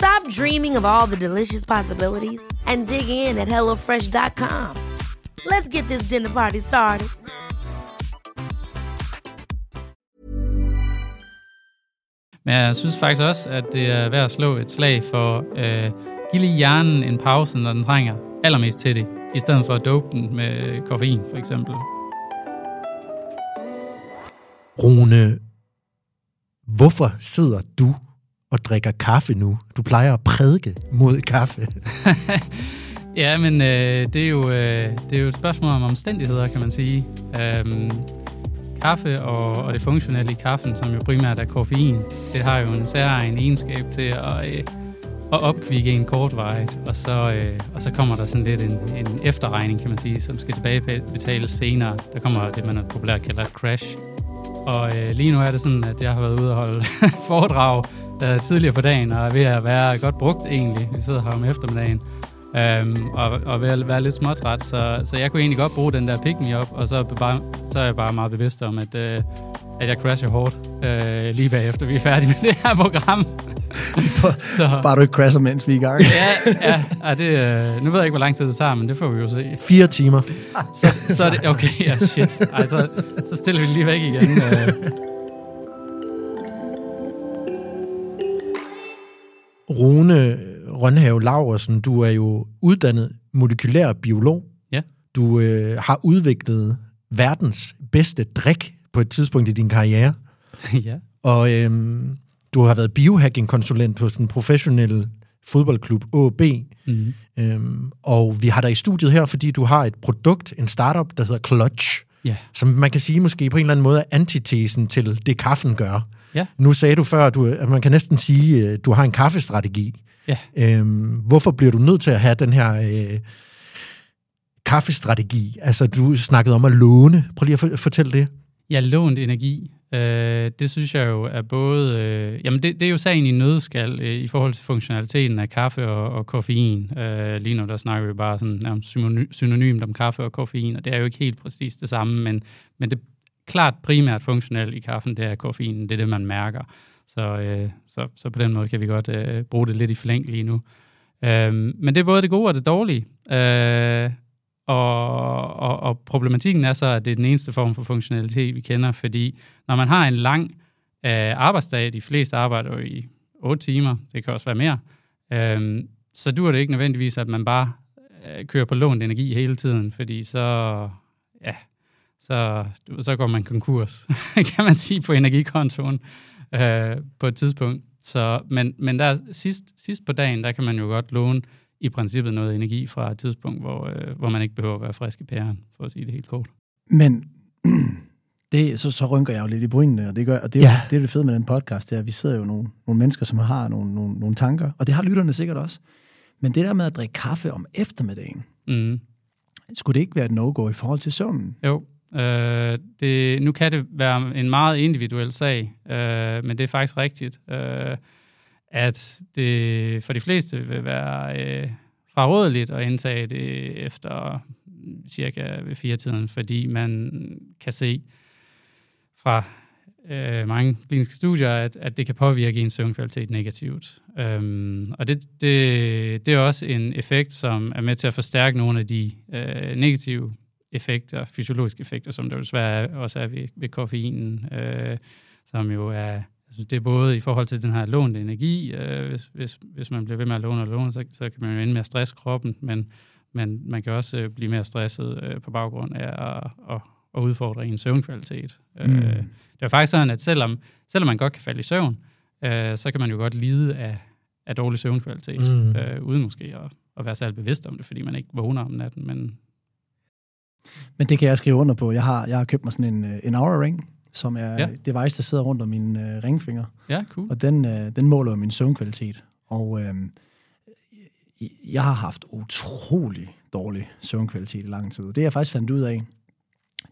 Stop dreaming of all the delicious possibilities and dig in at HelloFresh.com. Let's get this dinner party started. Men jeg synes faktisk også, at det er værd at slå et slag for øh, give lige hjernen en pause, når den trænger allermest til det, i stedet for at dope den med koffein, for eksempel. Rune, hvorfor sidder du og drikker kaffe nu? Du plejer at prædike mod kaffe. ja, men øh, det, er jo, øh, det er jo et spørgsmål om omstændigheder, kan man sige. Øhm, kaffe og, og det funktionelle i kaffen, som jo primært er koffein, det har jo en særlig egenskab til at, øh, at opkvikke en kortvarigt, og så, øh, og så kommer der sådan lidt en, en efterregning, kan man sige, som skal tilbagebetales senere. Der kommer det, man populært kalder et crash. Og øh, lige nu er det sådan, at jeg har været ude og holde foredrag øh, tidligere på dagen, og er ved at være godt brugt egentlig. Vi sidder her om eftermiddagen. Øhm, og, og ved at være lidt småtræt, så, så jeg kunne egentlig godt bruge den der pick me up, og så, bare, så er jeg bare meget bevidst om, at, øh, at jeg crasher hårdt øh, lige bagefter vi er færdige med det her program. så, bare du ikke crasher, mens vi er i gang. ja, ja, ja det, øh, nu ved jeg ikke, hvor lang tid det tager, men det får vi jo se. Fire timer. så, så er det, okay, ja, shit. Ej, så, så stiller vi lige væk igen. Øh. Rune Rønhave Laversen, du er jo uddannet molekylær biolog. Ja. Du øh, har udviklet verdens bedste drik på et tidspunkt i din karriere. ja. Og øhm, du har været biohacking-konsulent hos en professionel fodboldklub, AB. Mm-hmm. Øhm, og vi har dig i studiet her, fordi du har et produkt, en startup, der hedder Clutch, yeah. som man kan sige måske på en eller anden måde er antitesen til det, kaffen gør. Ja. Nu sagde du før, du, at man kan næsten sige, at øh, du har en kaffestrategi. Ja. Øhm, hvorfor bliver du nødt til at have den her øh, kaffestrategi? Altså, du snakkede om at låne. Prøv lige at for, fortælle det. Ja, lånt energi. Øh, det synes jeg jo er både... Øh, jamen, det, det er jo sagen i nødskal øh, i forhold til funktionaliteten af kaffe og, og koffein. Øh, lige nu der snakker vi bare sådan nærmest synonymt om kaffe og koffein, og det er jo ikke helt præcis det samme, men, men det klart primært funktionelt i kaffen, det er koffeinen. Det er det, man mærker. Så, øh, så, så på den måde kan vi godt øh, bruge det lidt i flæng lige nu. Øh, men det er både det gode og det dårlige. Øh, og, og, og problematikken er så, at det er den eneste form for funktionalitet, vi kender, fordi når man har en lang øh, arbejdsdag, de fleste arbejder jo i 8 timer, det kan også være mere, øh, så dur det ikke nødvendigvis, at man bare øh, kører på lånt energi hele tiden, fordi så, ja, så, så går man konkurs, kan man sige, på energikontoen øh, på et tidspunkt. Så, men, men der sidst, sidst på dagen, der kan man jo godt låne i princippet noget energi fra et tidspunkt, hvor, øh, hvor man ikke behøver at være frisk i pæren, for at sige det helt kort. Men det, så, så rynker jeg jo lidt i brynene, og det, gør, og det er ja. jo det, er det fede med den podcast, det er, at vi sidder jo nogle, nogle mennesker, som har nogle, nogle, nogle tanker, og det har lytterne sikkert også. Men det der med at drikke kaffe om eftermiddagen, mm. skulle det ikke være et no-go i forhold til søvnen? Jo, Øh, det, nu kan det være en meget individuel sag, øh, men det er faktisk rigtigt, øh, at det for de fleste vil være øh, frarådeligt at indtage det efter cirka ved fire tiden, fordi man kan se fra øh, mange kliniske studier, at, at det kan påvirke ens søvnkvalitet negativt. Øhm, og det, det, det er også en effekt, som er med til at forstærke nogle af de øh, negative effekter, fysiologiske effekter, som der desværre også er ved, ved koffeinen, øh, som jo er synes, det er både i forhold til den her lånte energi, øh, hvis, hvis, hvis man bliver ved med at låne og låne, så, så kan man jo ende med at stresse kroppen, men, men man kan også øh, blive mere stresset øh, på baggrund af at, at, at udfordre en søvnkvalitet. Øh, mm. Øh, det er faktisk sådan, at selvom, selvom man godt kan falde i søvn, øh, så kan man jo godt lide af, af dårlig søvnkvalitet, mm. øh, uden måske at, at være særlig bevidst om det, fordi man ikke vågner om natten, men men det kan jeg skrive under på. Jeg har, jeg har købt mig sådan en, øh, en Aura Ring, som er ja. device, der sidder rundt om min uh, ringfinger. Ja, cool. Og den, uh, den måler min søvnkvalitet. Og uh, jeg har haft utrolig dårlig søvnkvalitet i lang tid. Det jeg faktisk fandt ud af.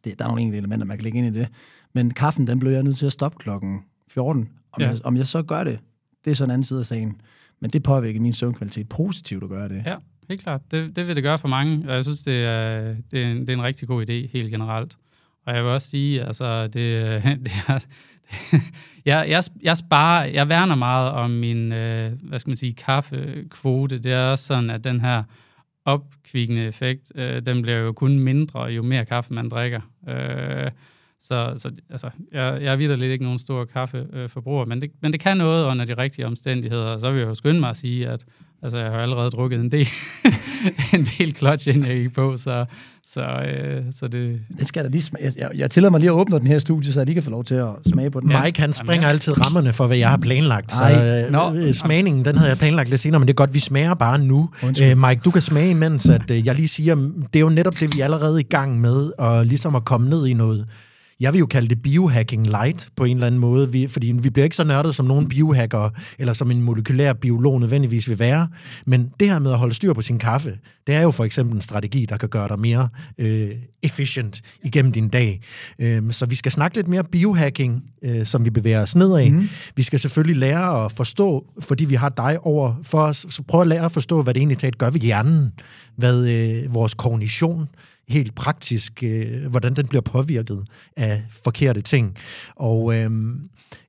Det, der er nogle enkelte elementer, man kan lægge ind i det. Men kaffen, den blev jeg nødt til at stoppe klokken 14. Om, ja. jeg, om jeg så gør det, det er så en anden side af sagen. Men det påvirker min søvnkvalitet positivt at gøre det. Ja, helt klart. Det, det vil det gøre for mange, og jeg synes, det er, det er, en, det er en rigtig god idé helt generelt. Og jeg vil også sige, altså, det, det er, jeg, jeg, jeg sparer, jeg værner meget om min, øh, hvad skal man sige, kaffekvote. Det er også sådan, at den her opkvikkende effekt, øh, den bliver jo kun mindre, jo mere kaffe man drikker. Øh, så, så altså, jeg, jeg er videre lidt ikke nogen stor kaffeforbruger, men det, men det kan noget under de rigtige omstændigheder. Og så vil jeg jo skynde mig at sige, at altså, jeg har allerede drukket en del, en del clutch i på, så, så, øh, så det... Den skal da lige smage. Jeg, jeg tillader mig lige at åbne den her studie, så jeg lige kan få lov til at smage på den. Ja. Mike, han springer Jamen, altid rammerne for, hvad jeg har planlagt. Så øh, Nå, smagningen, den havde jeg planlagt lidt senere, men det er godt, vi smager bare nu. Øh, Mike, du kan smage imens, at øh, jeg lige siger, det er jo netop det, vi er allerede i gang med, og ligesom at komme ned i noget jeg vil jo kalde det biohacking light på en eller anden måde, vi, fordi vi bliver ikke så nørdet som nogen biohacker, eller som en molekylær biolog nødvendigvis vil være, men det her med at holde styr på sin kaffe, det er jo for eksempel en strategi, der kan gøre dig mere øh, efficient igennem din dag. Øh, så vi skal snakke lidt mere biohacking, øh, som vi bevæger os nedad. Mm. Vi skal selvfølgelig lære at forstå, fordi vi har dig over for os, så prøv at lære at forstå, hvad det egentlig taget gør ved hjernen, hvad øh, vores kognition, helt praktisk, øh, hvordan den bliver påvirket af forkerte ting. Og øh,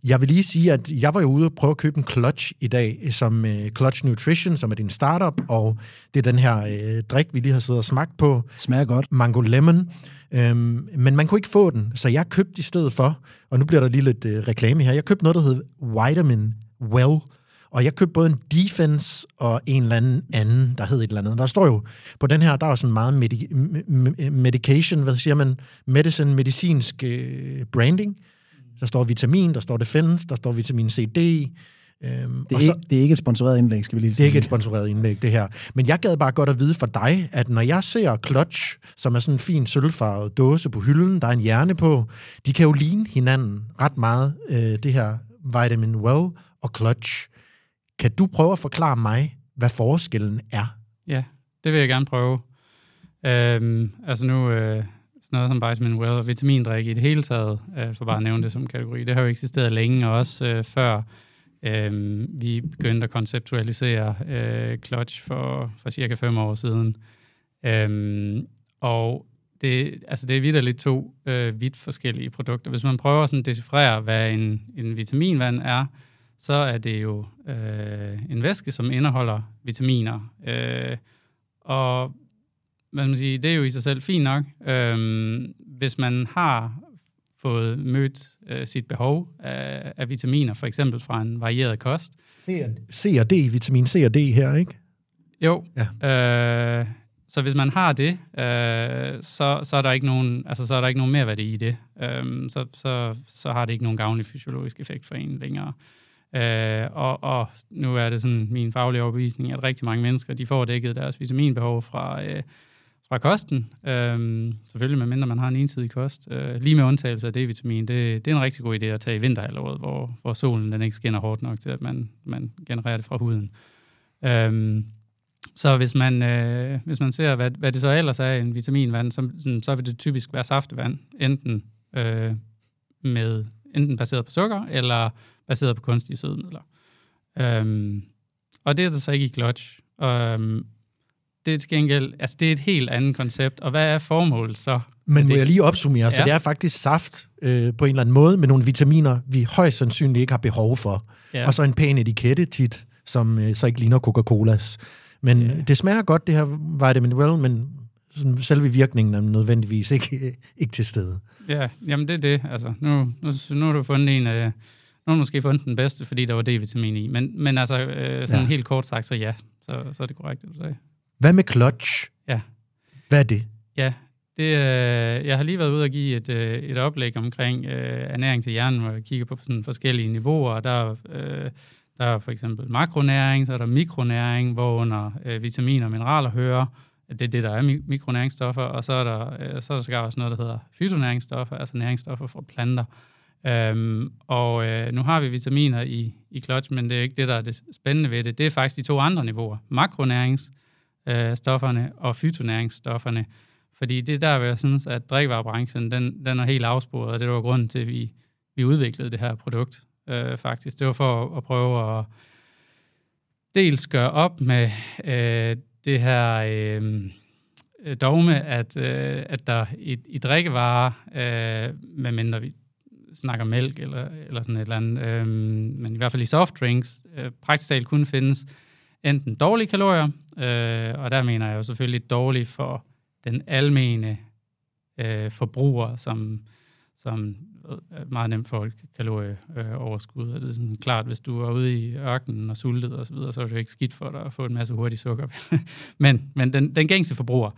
jeg vil lige sige, at jeg var jo ude og prøve at købe en Clutch i dag, som øh, Clutch Nutrition, som er din startup, og det er den her øh, drik, vi lige har siddet og smagt på. Smager godt. Mango Lemon. Øhm, men man kunne ikke få den, så jeg købte i stedet for, og nu bliver der lige lidt øh, reklame her, jeg købte noget, der hed Vitamin Well, og jeg købte både en defense og en eller anden anden, der hed et eller andet. Der står jo på den her, der er jo sådan meget medi- medication, hvad siger man, medicine, medicinsk øh, branding. Der står vitamin, der står defense, der står vitamin C, D, Øhm, det, er, så, det er ikke et sponsoreret indlæg, skal vi lige sige. Det er ikke et sponsoreret indlæg, det her. Men jeg gad bare godt at vide for dig, at når jeg ser Clutch, som er sådan en fin sølvfarvet dåse på hylden, der er en hjerne på, de kan jo ligne hinanden ret meget, øh, det her Vitamin Well og Clutch. Kan du prøve at forklare mig, hvad forskellen er? Ja, det vil jeg gerne prøve. Øhm, altså nu, øh, sådan noget som vitamin well og vitamindrik i det hele taget, øh, for bare at nævne det som kategori, det har jo eksisteret længe, og også øh, før øh, vi begyndte at konceptualisere øh, Clutch for, for cirka fem år siden. Øhm, og det, altså det er vidderligt to øh, vidt forskellige produkter. Hvis man prøver sådan at decifrere, hvad en, en vitaminvand er, så er det jo øh, en væske, som indeholder vitaminer. Øh, og hvad man sige, det er jo i sig selv fint nok. Øh, hvis man har fået mødt øh, sit behov af, af vitaminer, for eksempel fra en varieret kost. C og D, vitamin C og D her, ikke? Jo. Ja. Øh, så hvis man har det, øh, så, så, er der ikke nogen, altså, så er der ikke nogen mere værdi i det. Øh, så, så, så har det ikke nogen gavnlig fysiologisk effekt for en længere. Øh, Øh, og, og nu er det sådan min faglige overbevisning, at rigtig mange mennesker, de får dækket deres vitaminbehov fra, øh, fra kosten. Øh, selvfølgelig med mindre man har en ensidig kost. Øh, lige med undtagelse af D-vitamin, det, det er en rigtig god idé at tage i vinterhalvåret, hvor, hvor solen den ikke skinner hårdt nok til, at man, man genererer det fra huden. Øh, så hvis man, øh, hvis man ser, hvad, hvad det så ellers er en vitaminvand, så, sådan, så vil det typisk være saftevand, enten øh, med enten baseret på sukker, eller baseret på kunstige sødemidler. Øhm, og det er der så ikke i Clutch. Øhm, det er til gengæld, altså det er et helt andet koncept, og hvad er formålet så? Men må jeg lige opsummere, ja. så det er faktisk saft øh, på en eller anden måde, med nogle vitaminer, vi højst sandsynligt ikke har behov for. Ja. Og så en pæn etikette tit, som øh, så ikke ligner Coca-Colas. Men ja. det smager godt, det her vitamin well, men sådan, selve virkningen er nødvendigvis ikke, ikke til stede. Ja, jamen det er det. Altså, nu, nu, nu har du fundet en af Nogle måske fundet den bedste, fordi der var D-vitamin i. Men, men altså, øh, sådan ja. helt kort sagt, så ja, så, så er det korrekt, det du sagde. Hvad med clutch? Ja. Hvad er det? Ja, det, øh, jeg har lige været ude og give et, øh, et oplæg omkring øh, ernæring til hjernen, hvor jeg kigger på sådan forskellige niveauer. Der, øh, der er for eksempel makronæring, så er der mikronæring, hvor under øh, vitaminer og mineraler hører. Det er det, der er mikronæringsstoffer. Og så er der, øh, så er der også noget, der hedder fytonæringsstoffer, altså næringsstoffer fra planter. Øhm, og øh, nu har vi vitaminer i, i clutch, men det er ikke det, der er det spændende ved det. Det er faktisk de to andre niveauer. Makronæringsstofferne øh, og fytonæringsstofferne. Fordi det er der, hvor jeg synes, at drikkevarebranchen, den, den er helt afsporet, og det var grunden til, at vi, vi udviklede det her produkt, øh, faktisk. Det var for at, at prøve at dels gøre op med øh, det her øh, dogme, at, øh, at der i, i drikkevarer, øh, medmindre vi snakker mælk eller, eller sådan et eller andet, Øhm, men i hvert fald i softdrinks, øh, praktisk talt kun findes enten dårlige kalorier, øh, og der mener jeg jo selvfølgelig dårlige for den almene øh, forbruger, som, som er meget nemt for kalorieoverskud. Øh, det er sådan klart, hvis du er ude i ørkenen og sultet og så videre, så er det jo ikke skidt for dig at få en masse hurtig sukker. men men den, den gængse forbruger,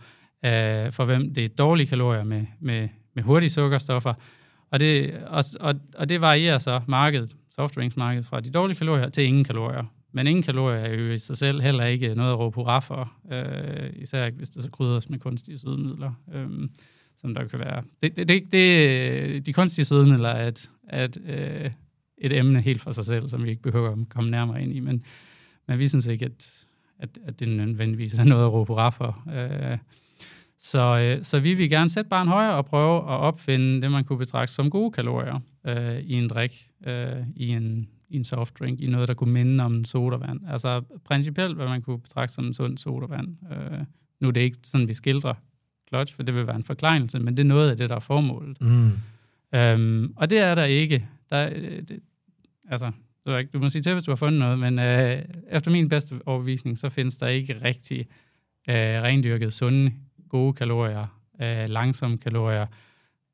øh, for hvem det er dårlige kalorier med, med, med hurtige sukkerstoffer, og det, og, og, og det varierer så markedet, softdrinksmarkedet, fra de dårlige kalorier til ingen kalorier. Men ingen kalorier er jo i sig selv heller ikke noget at råbe hurra for, øh, især hvis det så krydres med kunstige sødemidler, øh, som der kan være. Det, det, det, det, de kunstige sødemidler er et, et, øh, et emne helt for sig selv, som vi ikke behøver at komme nærmere ind i, men, men vi synes ikke, at, at, at det nødvendigvis er noget at råbe hurra for. Øh, så, øh, så vi vil gerne sætte barn højere og prøve at opfinde det, man kunne betragte som gode kalorier øh, i en drik, øh, i en i en softdrink, i noget, der kunne minde om sodavand. Altså principielt, hvad man kunne betragte som en sund sodavand. Øh, nu er det ikke sådan, vi skildrer clutch, for det vil være en forkleinelse, men det er noget af det, der er formålet. Mm. Øhm, og det er der ikke. Der, øh, det, altså, du, ikke, du må sige til, hvis du har fundet noget, men øh, efter min bedste overvisning, så findes der ikke rigtig øh, rendyrket sunde, gode kalorier, øh, langsomme kalorier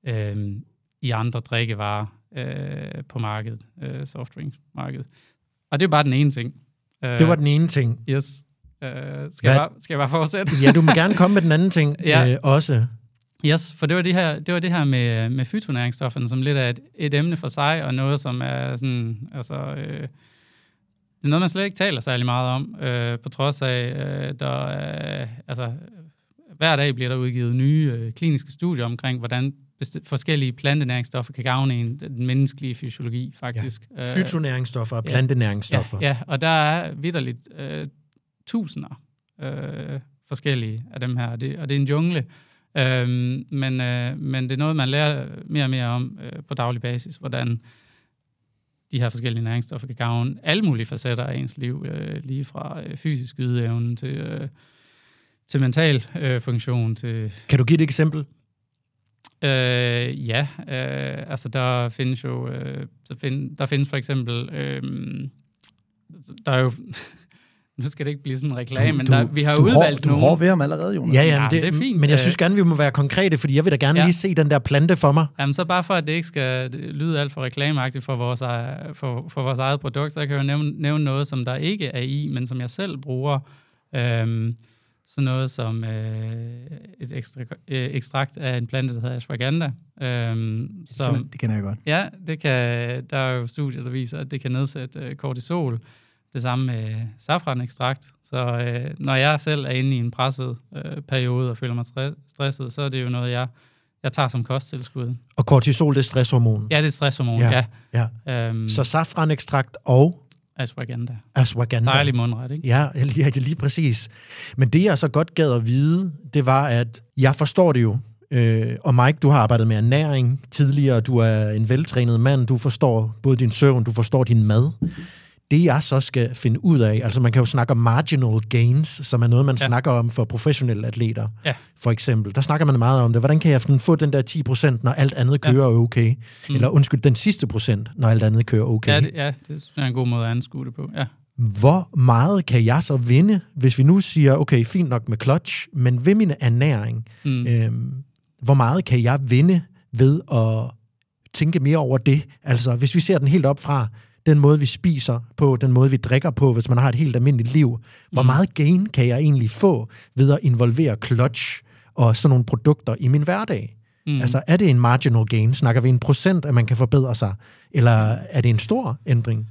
øh, i andre drikkevarer øh, på markedet, øh, softdrinks-markedet. Og det er bare den ene ting. Øh, det var den ene ting. Yes. Øh, skal, jeg bare, skal jeg bare fortsætte? ja, du må gerne komme med den anden ting ja. øh, også. Yes, for det var det her, det var det her med, med fytonæringsstofferne, som lidt er et, et emne for sig, og noget, som er sådan, altså, øh, det er noget, man slet ikke taler særlig meget om, øh, på trods af, øh, der øh, altså, hver dag bliver der udgivet nye øh, kliniske studier omkring, hvordan forskellige plantenæringsstoffer kan gavne en, den menneskelige fysiologi, faktisk. Ja. Fytonæringsstoffer og plantenæringsstoffer. Ja, ja, og der er vidderligt øh, tusinder øh, forskellige af dem her, og det, og det er en jungle. Øh, men, øh, men det er noget, man lærer mere og mere om øh, på daglig basis, hvordan de her forskellige næringsstoffer kan gavne alle mulige facetter af ens liv, øh, lige fra øh, fysisk ydeevne til, øh, til mental øh, funktion. Til kan du give et eksempel? Øh, ja, øh, altså der findes jo, øh, der, find, der findes for eksempel, øh, der er jo, nu skal det ikke blive sådan en reklame, du, men der, vi har du udvalgt hår, nogle... Du ved ham allerede, Jonas. Ja, ja, det, det er fint. Men jeg synes gerne, vi må være konkrete, fordi jeg vil da gerne ja. lige se den der plante for mig. Jamen så bare for, at det ikke skal lyde alt for reklameagtigt for vores, for, for vores eget produkt, så kan jeg jo nævne, nævne noget, som der ikke er i, men som jeg selv bruger. Øh, sådan noget som øh, et ekstra, øh, ekstrakt af en plante, der hedder ashwagandha. Øhm, som, det, kender, det kender jeg godt. Ja, det kan, der er jo studier, der viser, at det kan nedsætte øh, kortisol. Det samme med safranekstrakt. Så øh, når jeg selv er inde i en presset øh, periode og føler mig stresset, så er det jo noget, jeg, jeg tager som kosttilskud. Og kortisol, det er stresshormon? Ja, det er stresshormon, ja. ja. ja. Øhm, så safranekstrakt og Ashwagandha. Ashwagandha. Dejlig mundret, ikke? Ja, lige, lige præcis. Men det, jeg så godt gad at vide, det var, at jeg forstår det jo. Øh, og Mike, du har arbejdet med ernæring tidligere. Du er en veltrænet mand. Du forstår både din søvn, du forstår din mad det jeg så skal finde ud af, altså man kan jo snakke om marginal gains, som er noget, man ja. snakker om for professionelle atleter, ja. for eksempel. Der snakker man meget om det. Hvordan kan jeg få den der 10 procent, når alt andet kører ja. okay? Mm. Eller undskyld, den sidste procent, når alt andet kører okay? Ja, det, ja, det er en god måde at anskue det på, ja. Hvor meget kan jeg så vinde, hvis vi nu siger, okay, fint nok med clutch, men ved min ernæring, mm. øhm, hvor meget kan jeg vinde ved at tænke mere over det. Altså, hvis vi ser den helt op fra den måde, vi spiser på, den måde, vi drikker på, hvis man har et helt almindeligt liv. Hvor mm. meget gain kan jeg egentlig få ved at involvere clutch og sådan nogle produkter i min hverdag? Mm. Altså, er det en marginal gain? Snakker vi en procent, at man kan forbedre sig? Eller er det en stor ændring?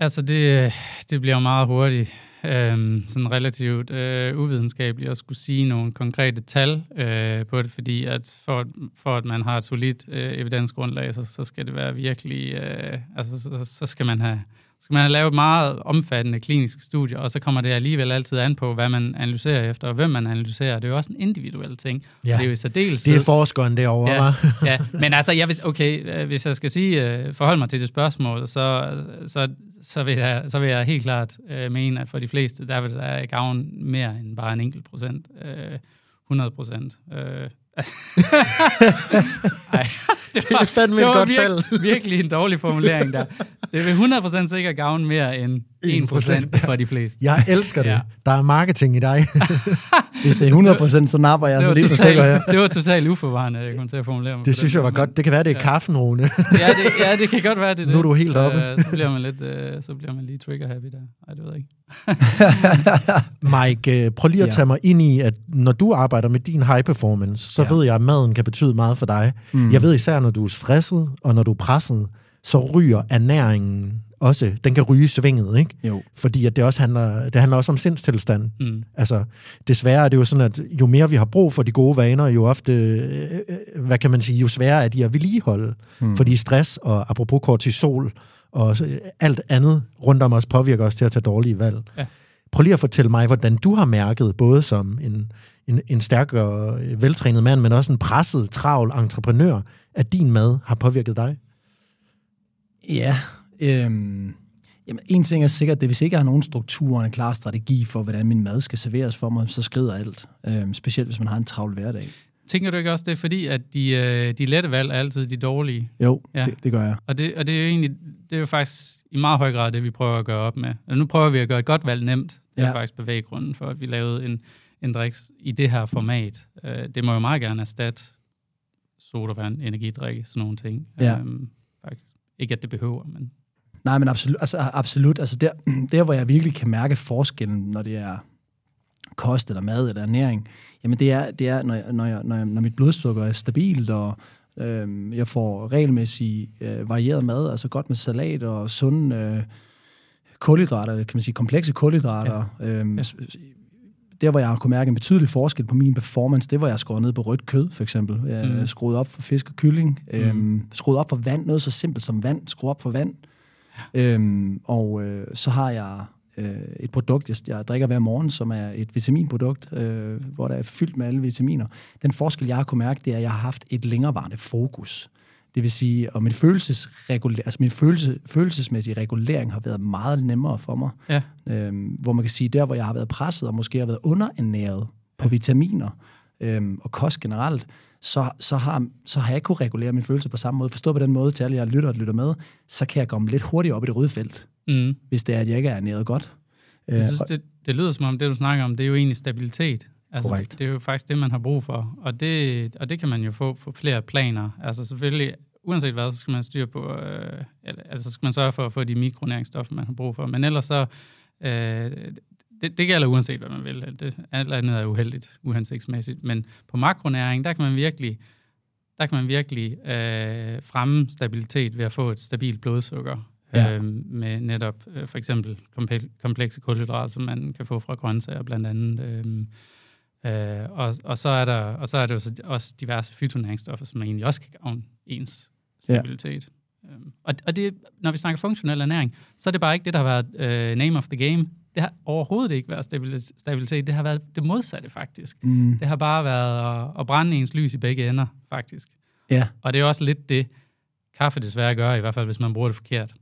Altså, det, det bliver meget hurtigt øh, sådan relativt øh, uvidenskabelig at skulle sige nogle konkrete tal øh, på det, fordi at for, for at man har et solidt øh, evidensgrundlag, så, så skal det være virkelig, øh, altså så, så skal man have skal man have lavet meget omfattende kliniske studier, og så kommer det alligevel altid an på, hvad man analyserer efter, og hvem man analyserer. Det er jo også en individuel ting. Ja. Det er jo i særdeleshed... Det er forskeren derovre, ja, ja, men altså, jeg vil, okay, øh, hvis jeg skal sige, øh, forholde mig til det spørgsmål, så, så, så, vil, jeg, så vil jeg helt klart uh, mene, at for de fleste, der vil der gavn mere end bare en enkelt procent. Uh, 100 procent. Uh, Ej, det, var, det er fandme det var godt virke, salg. virkelig en dårlig formulering der. Det vil 100% sikkert gavne mere end 1% for de fleste. Jeg elsker det. Ja. Der er marketing i dig. Hvis det er 100%, så napper jeg så lige på stykker her. Det var totalt uforvarende, jeg kom til at formulere mig. Det synes jeg var godt. Det kan være, det er ja. kaffen, Rune. ja, det, ja, det kan godt være, det er det. Nu er du helt oppe. Uh, så bliver man lidt, uh, så bliver man lige trigger-happy der. Ej, det ved jeg ikke. Mike, øh, prøv lige at tage mig ind i, at når du arbejder med din high performance, så ja. ved jeg, at maden kan betyde meget for dig. Mm. Jeg ved især, når du er stresset, og når du er presset, så ryger ernæringen også, den kan ryge svinget, ikke? Jo. Fordi at det også handler, det handler også om sindstilstand. Mm. Altså, desværre er det jo sådan, at jo mere vi har brug for de gode vaner, jo ofte, øh, øh, hvad kan man sige, jo sværere er de at vedligeholde. Mm. Fordi stress og apropos kortisol og alt andet rundt om os påvirker os til at tage dårlige valg. Ja. Prøv lige at fortælle mig, hvordan du har mærket, både som en, en, en stærk og veltrænet mand, men også en presset, travl entreprenør, at din mad har påvirket dig? Ja, øhm, jamen, en ting er sikkert, det hvis ikke jeg har nogen struktur og en klar strategi for, hvordan min mad skal serveres for mig, så skrider alt. Øhm, specielt hvis man har en travl hverdag. Tænker du ikke også, det er fordi, at de, øh, de lette valg er altid de dårlige? Jo, ja. det, det gør jeg. Og det, og det er jo egentlig, det er jo faktisk i meget høj grad det, vi prøver at gøre op med. Og nu prøver vi at gøre et godt valg nemt. Det er ja. faktisk bevæggrunden for, at vi lavede en, en driks i det her format. Øh, det må jo meget gerne erstatte sodavand, energidrikke, sådan nogle ting. Ja. Øhm, faktisk. Ikke at det behøver, men... Nej, men absolut. Altså, absolut. Altså der, der, hvor jeg virkelig kan mærke forskellen, når det er kost eller mad eller ernæring, jamen det er, det er når, jeg, når, jeg, når, jeg, når mit blodsukker er stabilt, og øh, jeg får regelmæssigt øh, varieret mad, altså godt med salat og sunde øh, kulhydrater, kan man sige komplekse kulhydrater. Ja. Øh, ja. Der, hvor jeg har kunne mærke en betydelig forskel på min performance, det var, jeg skruet ned på rødt kød, for eksempel. Jeg mm. skruede op for fisk og kylling. Mm. Øhm, skruede op for vand, noget så simpelt som vand. Skruede op for vand. Ja. Øhm, og øh, så har jeg øh, et produkt, jeg, jeg drikker hver morgen, som er et vitaminprodukt, øh, hvor der er fyldt med alle vitaminer. Den forskel, jeg har kunne mærke, det er, at jeg har haft et længerevarende fokus. Det vil sige, at min, altså min følelse, følelsesmæssige regulering har været meget nemmere for mig. Ja. Øhm, hvor man kan sige, der hvor jeg har været presset, og måske har været underernæret på ja. vitaminer øhm, og kost generelt, så, så, har, så har jeg ikke kunne regulere min følelse på samme måde. Forstå på den måde til alle, jeg lytter og lytter med, så kan jeg komme lidt hurtigere op i det røde felt mm. hvis det er, at jeg ikke er ernæret godt. Jeg synes, det, det lyder som om, det du snakker om, det er jo egentlig stabilitet. Altså, Korrekt. Det, det er jo faktisk det, man har brug for. Og det, og det kan man jo få på flere planer. Altså selvfølgelig, uanset hvad, så skal man styre på, øh, altså skal man sørge for at få de mikronæringsstoffer, man har brug for. Men ellers så, øh, det, det gælder uanset hvad man vil. Det, alt andet er uheldigt, uhensigtsmæssigt. Men på makronæring, der kan man virkelig, der kan man virkelig øh, fremme stabilitet ved at få et stabilt blodsukker ja. øh, med netop øh, for eksempel komplekse kulhydrater, som man kan få fra grøntsager blandt andet. Øh, øh, og, og, så er der, og så er der jo også diverse fytonæringsstoffer, som egentlig også kan gavne ens stabilitet. Ja. Øh, og, og det, når vi snakker funktionel ernæring, så er det bare ikke det, der har været øh, name of the game. Det har overhovedet ikke været stabilitet. Det har været det modsatte, faktisk. Mm. Det har bare været at, at brænde ens lys i begge ender, faktisk. Ja. Og det er også lidt det, kaffe desværre gør, i hvert fald hvis man bruger det forkert.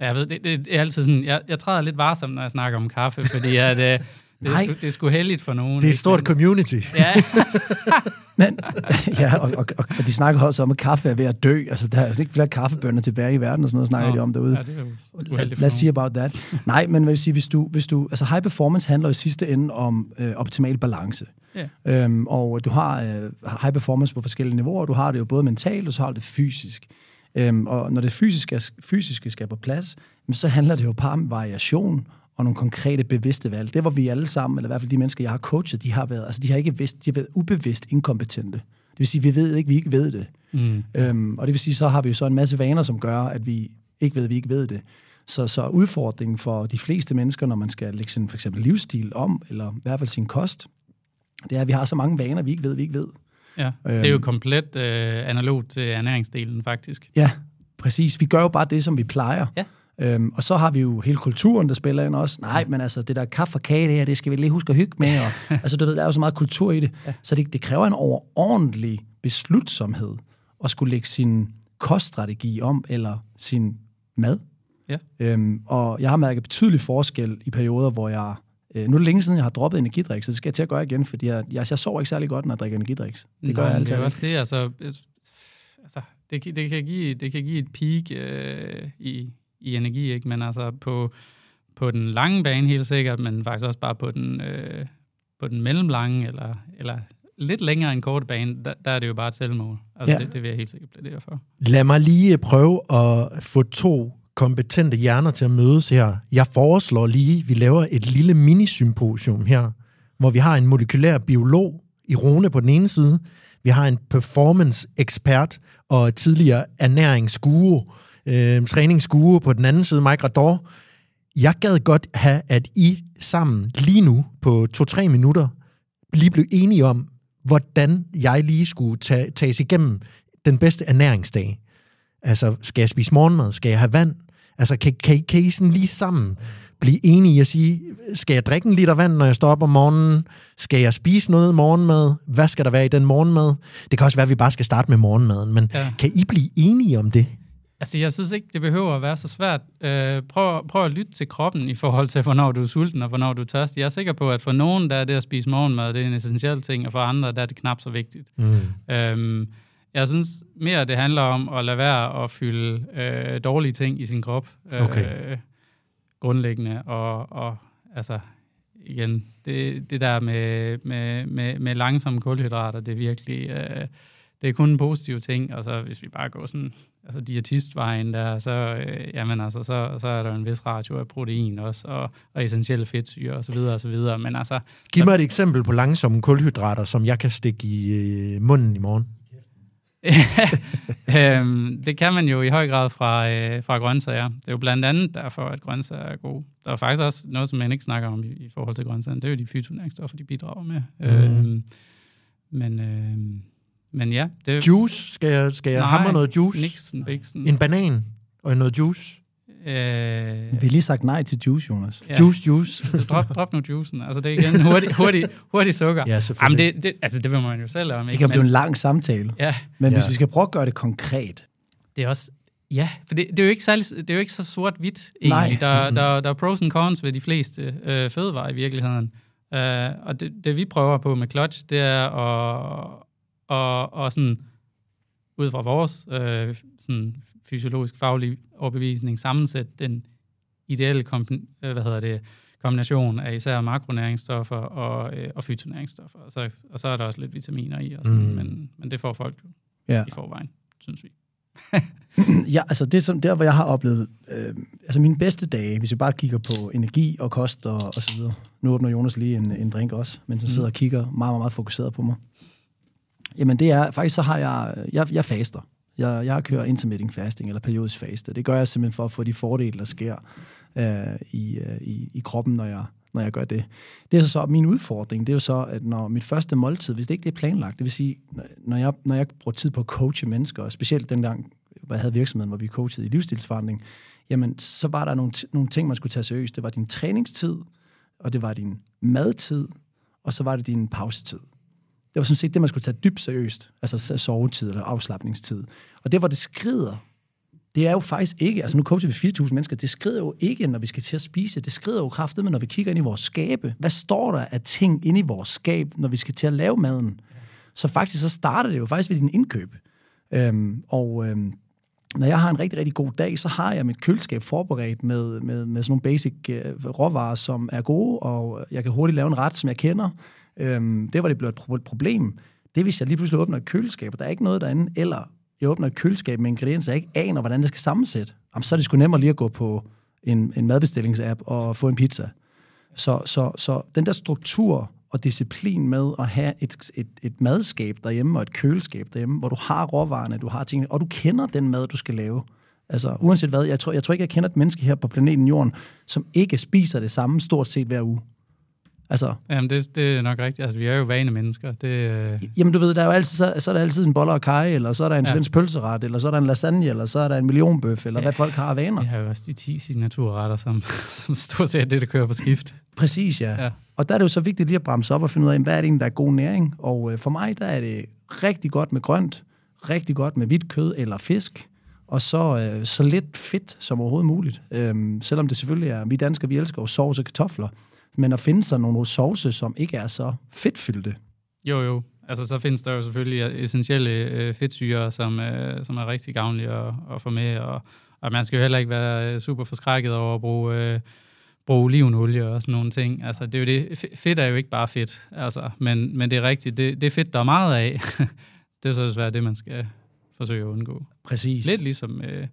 Jeg ved, det, det er altid sådan, jeg, jeg træder lidt varsomt, når jeg snakker om kaffe, fordi at, det, øh, det, er sgu, det er sgu heldigt for nogen. Det er et stort community. Ja. Men, ja, og, og, og, de snakker også om, at kaffe er ved at dø. Altså, der er altså ikke flere kaffebønder tilbage i verden, og sådan noget snakker Nå, de om derude. Ja, det er jo Let's see about that. Nej, men vil sige, hvis du, hvis du, altså high performance handler i sidste ende om øh, optimal balance. Ja. Øhm, og du har øh, high performance på forskellige niveauer. Du har det jo både mentalt, og så har du det fysisk. Øhm, og når det fysiske, fysiske skal på plads, så handler det jo bare om variation og nogle konkrete bevidste valg. Det var vi alle sammen, eller i hvert fald de mennesker, jeg har coachet, de har været, altså de har ikke vidst, de har været ubevidst inkompetente. Det vil sige, vi ved ikke, vi ikke ved det. Mm. Øhm, og det vil sige, så har vi jo så en masse vaner, som gør, at vi ikke ved, at vi ikke ved det. Så, så udfordringen for de fleste mennesker, når man skal lægge sin for eksempel livsstil om, eller i hvert fald sin kost, det er, at vi har så mange vaner, vi ikke ved, vi ikke ved. Ja, øhm, det er jo komplet øh, analogt til ernæringsdelen, faktisk. Ja, præcis. Vi gør jo bare det, som vi plejer. Ja. Øhm, og så har vi jo hele kulturen, der spiller ind også. Nej, men altså, det der kaffe og kage, det, her, det skal vi lige huske at hygge med. Og, altså, du ved, der er jo så meget kultur i det. Ja. Så det, det kræver en overordentlig beslutsomhed at skulle lægge sin koststrategi om, eller sin mad. Ja. Øhm, og jeg har mærket betydelig forskel i perioder, hvor jeg... Øh, nu er det længe siden, jeg har droppet energidrik, så det skal jeg til at gøre igen, fordi jeg, jeg, jeg sover ikke særlig godt, når jeg drikker energidrik. Det gør Nå, jeg altid. Det er også det, altså... altså det, det, kan give, det kan give et peak øh, i, i energi, ikke? men altså på, på den lange bane helt sikkert, men faktisk også bare på den, øh, på den mellemlange, eller, eller lidt længere end korte bane, der, der er det jo bare et selvmål. Altså ja. det, det vil jeg helt sikkert plædere for. Lad mig lige prøve at få to kompetente hjerner til at mødes her. Jeg foreslår lige, at vi laver et lille minisymposium her, hvor vi har en molekylær biolog i Rune på den ene side, vi har en performance-ekspert og tidligere ernæringsguru, øh, træningsguru på den anden side, Mike Rador. Jeg gad godt have, at I sammen lige nu på to-tre minutter lige blev enige om, hvordan jeg lige skulle tage, tages igennem den bedste ernæringsdag. Altså, skal jeg spise morgenmad? Skal jeg have vand? Altså, kan, kan, kan I sådan lige sammen blive enige i at sige, skal jeg drikke en liter vand, når jeg står op om morgenen? Skal jeg spise noget morgenmad? Hvad skal der være i den morgenmad? Det kan også være, at vi bare skal starte med morgenmaden, men ja. kan I blive enige om det? Altså, jeg synes ikke, det behøver at være så svært. Øh, prøv, prøv at lytte til kroppen i forhold til, hvornår du er sulten og hvornår du er tørstig. Jeg er sikker på, at for nogen, der er det at spise morgenmad, det er en essentiel ting, og for andre, der er det knap så vigtigt. Mm. Øhm, jeg synes mere, det handler om at lade være at fylde øh, dårlige ting i sin krop. Øh, okay. Grundlæggende. Og, og altså, igen, det, det der med, med, med, med langsomme kulhydrater, det er virkelig... Øh, det er kun en positiv ting, og så hvis vi bare går sådan, altså diætistvejen der, så, øh, jamen altså, så, så er der en vis ratio af protein også, og, og essentielle fedtsyre og så videre og så videre, men altså... Giv mig et eksempel på langsomme kulhydrater, som jeg kan stikke i øh, munden i morgen. øhm, det kan man jo i høj grad fra, øh, fra grøntsager. Det er jo blandt andet derfor, at grøntsager er gode. Der er faktisk også noget, som man ikke snakker om i, i forhold til grøntsager. Det er jo de fytonæringsstoffer, de bidrager med. Mm. Øhm, men, øh, men ja. Det, juice? Skal jeg, skal jeg nej, hamre noget juice? Nixon, Bixen. En banan og noget juice? Øh, vi har lige sagt nej til juice, Jonas. Ja. Juice, juice. Så drop, drop nu juicen. Altså, det er igen hurtig, hurtig, hurtig sukker. Ja, selvfølgelig. Jamen, det, det, altså, det vil man jo selv om. Ikke? Det kan blive men, en lang samtale. Ja. Men ja. hvis vi skal prøve at gøre det konkret. Det er også... Ja, for det, det, er jo ikke særlig, det er jo ikke så sort-hvidt, egentlig. Nej. Der, mm-hmm. der, der er pros and cons ved de fleste øh, fødevarer i virkeligheden. Uh, og det, det, vi prøver på med Clutch, det er at, og, og sådan, ud fra vores øh, sådan fysiologisk faglig overbevisning sammensætte den ideelle komp- øh, hvad hedder det, kombination af især makronæringsstoffer og, øh, og fytonæringsstoffer. Og så, og så er der også lidt vitaminer i, og sådan, mm. men, men det får folk jo ja. i forvejen, synes vi. ja, altså det som der, hvor jeg har oplevet, øh, altså mine bedste dage, hvis jeg bare kigger på energi og kost og, og så videre. Nu åbner Jonas lige en, en drink også, mens han mm. sidder og kigger meget, meget, meget fokuseret på mig. Jamen det er, faktisk så har jeg, jeg, jeg faster. Jeg, jeg kører intermittent fasting, eller periodisk faste. Det gør jeg simpelthen for at få de fordele, der sker øh, i, øh, i, i kroppen, når jeg, når jeg gør det. Det er så, så min udfordring, det er jo så, at når mit første måltid, hvis det ikke det er planlagt, det vil sige, når jeg, når jeg bruger tid på at coache mennesker, og specielt dengang, hvor jeg havde virksomheden, hvor vi coachede i livsstilsforandring, jamen, så var der nogle, nogle ting, man skulle tage seriøst. Det var din træningstid, og det var din madtid, og så var det din pausetid. Det var sådan set det, man skulle tage dybt seriøst. Altså sovetid eller afslappningstid. Og det, hvor det skrider, det er jo faktisk ikke, altså nu coacher vi 4.000 mennesker, det skrider jo ikke, når vi skal til at spise. Det skrider jo kraftigt, men når vi kigger ind i vores skabe. Hvad står der af ting inde i vores skab, når vi skal til at lave maden? Så faktisk så starter det jo faktisk ved din indkøb. Øhm, og øhm, når jeg har en rigtig, rigtig god dag, så har jeg mit køleskab forberedt med, med, med sådan nogle basic øh, råvarer, som er gode, og jeg kan hurtigt lave en ret, som jeg kender, Øhm, det var det blev et problem. Det hvis jeg lige pludselig åbner et køleskab, og der er ikke noget derinde, eller jeg åbner et køleskab med ingredienser, jeg ikke aner, hvordan det skal sammensætte, jamen, så er det sgu nemmere lige at gå på en, en madbestillingsapp og få en pizza. Så, så, så den der struktur og disciplin med at have et, et, et madskab derhjemme og et køleskab derhjemme, hvor du har råvarerne, du har tingene, og du kender den mad, du skal lave. Altså, uanset hvad, jeg tror, jeg tror ikke, jeg kender et menneske her på planeten Jorden, som ikke spiser det samme stort set hver uge. Altså, Jamen, det, det er nok rigtigt. Altså, vi er jo vane mennesker. Det, øh, Jamen, du ved, der er jo altid, så, så er der altid en boller og kaj, eller så er der en Ja. svensk pølseret, eller så er der en lasagne, eller så er der en millionbøf, eller Ja. hvad folk har af vaner. vi har jo også de 10 signaturretter, som, som stort set det, der kører på skift. Præcis, ja. Ja. ja. Og der er det jo så vigtigt lige at bremse op og finde ud af, hvad er det egentlig, der er god næring. Og øh, for mig, der er det rigtig godt med grønt, rigtig godt med hvidt kød eller fisk, og så, øh, så lidt fedt som overhovedet muligt. Øhm, selvom det selvfølgelig er, vi danskere, vi elsker jo sovs og kartofler, men at finde sig nogle sovse, som ikke er så fedtfyldte. Jo, jo. Altså, så findes der jo selvfølgelig essentielle øh, fedtsyre, som, øh, som er rigtig gavnlige at, at få med, og, og man skal jo heller ikke være øh, super forskrækket over at bruge, øh, bruge olivenolie og sådan nogle ting. Altså, det er jo det. Fedt er jo ikke bare fedt, altså, men, men det er rigtigt. Det, det er fedt, der er meget af. det er så desværre det, man skal forsøge at undgå. Præcis. Lidt ligesom øh,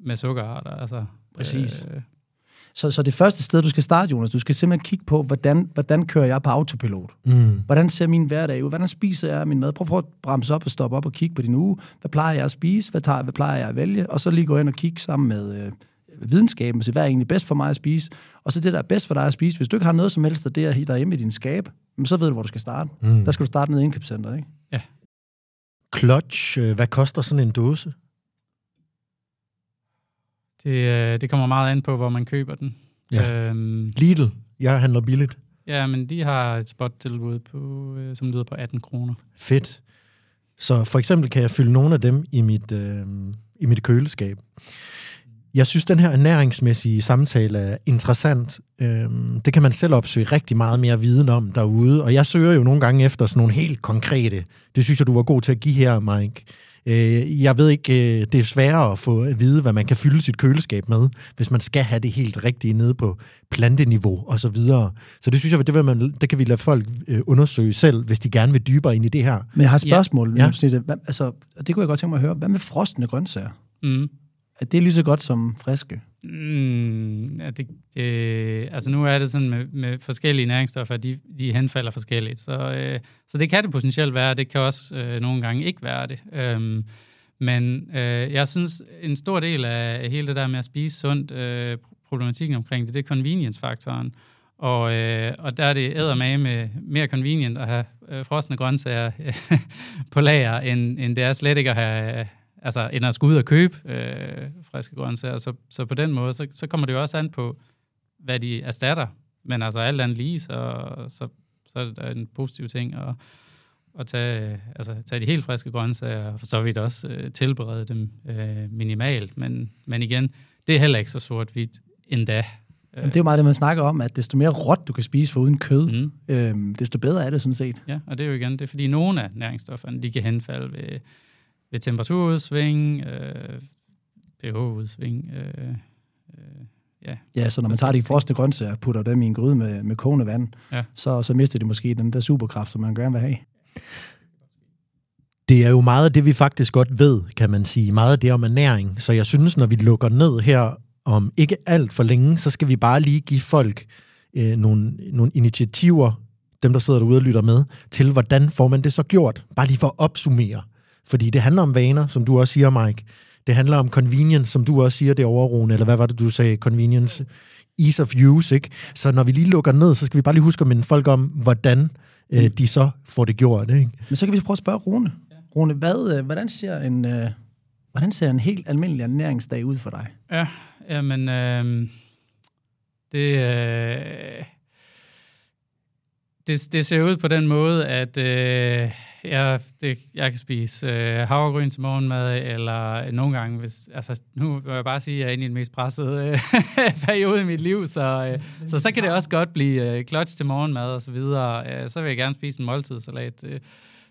med sukkerarter. Altså, Præcis. Øh, Så, så det første sted, du skal starte, Jonas, du skal simpelthen kigge på, hvordan, hvordan kører jeg på autopilot? Mm. Hvordan ser min hverdag ud? Hvordan spiser jeg min mad? Prøv, prøv at bremse op og stoppe op og kigge på din uge. Hvad plejer jeg at spise? Hvad, tager, hvad plejer jeg at vælge? Og så lige gå ind og kigge sammen med øh, videnskaben og se, hvad er egentlig bedst for mig at spise? Og så det, der er bedst for dig at spise. Hvis du ikke har noget som helst af det her derhjemme i din skab, så ved du, hvor du skal starte. Mm. Der skal du starte ned i indkøbscenteret, ikke? Clutch, øh, hvad koster sådan en dåse? Det, øh, det kommer meget an på, hvor man køber den. Ja. Øhm, Lidl, jeg handler billigt. ja, men de har et spot-tilbud, på, øh, som lyder på 18 kroner. Fedt. Så for eksempel kan jeg fylde nogle af dem i mit, øh, i mit køleskab. Jeg synes, den her ernæringsmæssige samtale er interessant. Øhm, det kan man selv opsøge rigtig meget mere viden om derude, og jeg søger jo nogle gange efter sådan nogle helt konkrete. Det synes jeg, du var god til at give her, Mike. Øh, jeg ved ikke, øh, det er sværere at få at vide, hvad man kan fylde sit køleskab med, hvis man skal have det helt rigtige nede på planteniveau og så videre. Så det synes jeg, det, vil man, det kan vi lade folk øh, undersøge selv, hvis de gerne vil dybere ind i det her. Men jeg har et spørgsmål. Ja. Ja. Hvad, altså, og det kunne jeg godt tænke mig at høre. Hvad med frostende grøntsager? Mm. Er det lige så godt som friske? Mm, ja, det, det, altså nu er det sådan med, med forskellige næringsstoffer, de, de henfalder forskelligt. Så, øh, så det kan det potentielt være, det kan også øh, nogle gange ikke være det. Øhm, men øh, jeg synes, en stor del af hele det der med at spise sundt, øh, problematikken omkring det, det er convenience-faktoren. Og, øh, og der er det æder med mere convenient at have øh, frosne grøntsager på lager, end, end det er slet ikke at have, altså end at skulle ud og købe øh, friske grøntsager. Så, så på den måde, så, så kommer det jo også an på, hvad de erstatter. Men altså alt andet lige, så, så, så er det en positiv ting at, at tage, altså, tage de helt friske grøntsager, og så vidt også øh, tilberede dem øh, minimalt. Men, men igen, det er heller ikke så sort-hvidt endda. Men det er jo meget det, man snakker om, at desto mere råt du kan spise for uden kød, mm. øhm, desto bedre er det sådan set. Ja, og det er jo igen, det er fordi nogle af næringsstofferne, de kan henfalde ved, ved temperaturudsving, øh, pH-udsving, øh, øh, ja. Ja, så når man tager de frosne grøntsager og putter dem i en gryde med, med kogende vand, Ja. så, så mister de måske den der superkraft, som man gerne vil have. Det er jo meget af det, vi faktisk godt ved, kan man sige. Meget af det om ernæring. Så jeg synes, når vi lukker ned her om ikke alt for længe, så skal vi bare lige give folk øh, nogle, nogle initiativer, dem der sidder derude og lytter med, til hvordan får man det så gjort. Bare lige for at opsummere. Fordi det handler om vaner, som du også siger, Mike. Det handler om convenience, som du også siger, det overrugende, eller hvad var det, du sagde? Convenience, ease of use, ikke? Så når vi lige lukker ned, så skal vi bare lige huske at minde folk om, hvordan øh, de så får det gjort, ikke? Men så kan vi prøve at spørge Rune. Rune, hvad, øh, hvordan, ser en, øh, hvordan ser en helt almindelig ernæringsdag ud for dig? Ja, jamen, øh, det, øh, det, det ser ud på den måde, at øh, jeg, det, jeg kan spise øh, havregryn til morgenmad, eller nogle gange, hvis, altså nu vil jeg bare sige, at jeg er inde i den mest pressede øh, periode i mit liv, så, øh, så så kan det også godt blive øh, clutch til morgenmad og så videre. Øh, så vil jeg gerne spise en måltidssalat øh,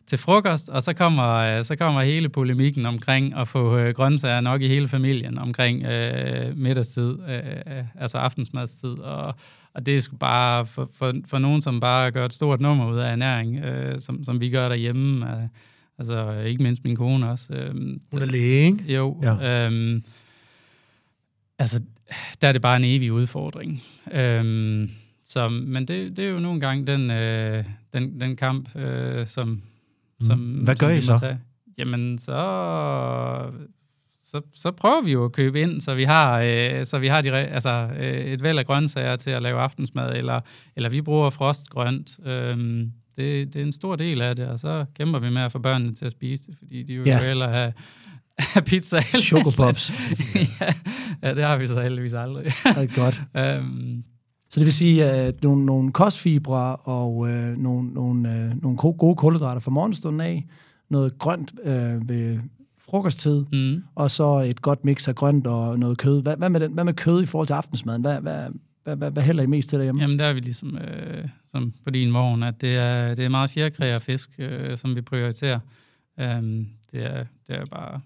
til frokost, og så kommer, øh, så kommer hele polemikken omkring at få øh, grøntsager nok i hele familien omkring øh, middagstid, øh, øh, altså aftensmadstid, og, og det er sgu bare for, for, for nogen, som bare gør et stort nummer ud af ernæring, øh, som, som vi gør derhjemme. Øh, altså ikke mindst min kone også. Øh, Hun er læge, ikke? Jo. Ja. Øh, altså, der er det bare en evig udfordring. Øh, så, men det, det er jo nogle gange den, øh, den, den kamp, øh, som, som... Hvad gør som I så? Tage. Jamen, så, så, så prøver vi jo at købe ind, så vi har, øh, så vi har de, altså, øh, et væld af grøntsager til at lave aftensmad, eller, eller vi bruger frostgrønt. Øhm, det, det er en stor del af det, og så kæmper vi med at få børnene til at spise det, fordi de jo Ja. hellere have, have pizza. Chocopops. ja, ja, det har vi så heldigvis aldrig. Det er godt. øhm, Så det vil sige, at nogle, nogle kostfibre og øh, nogle, nogle, øh, nogle gode kulhydrater fra morgenstunden af, noget grønt øh, ved frokosttid, mm. og så et godt mix af grønt og noget kød. Hvad, hvad, med, den, hvad med kød i forhold til aftensmaden? Hvad, hvad, hvad, hvad, hvad hælder I mest til derhjemme? Jamen, der er vi ligesom øh, som på din morgen, at det er, det er meget fjerkræ og fisk, øh, som vi prioriterer. Um, det, er, det er bare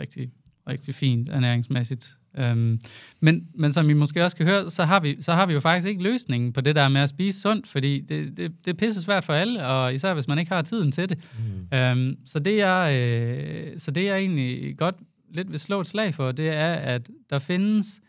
rigtig, rigtig fint ernæringsmæssigt. Um, men, men som I måske også kan høre, så har, vi, så har vi jo faktisk ikke løsningen på det der med at spise sundt, fordi det, det, det er pisse svært for alle, og især hvis man ikke har tiden til det. Mm. Um, så, det jeg, øh, så det jeg egentlig godt lidt vil slå et slag for, det er, at der findes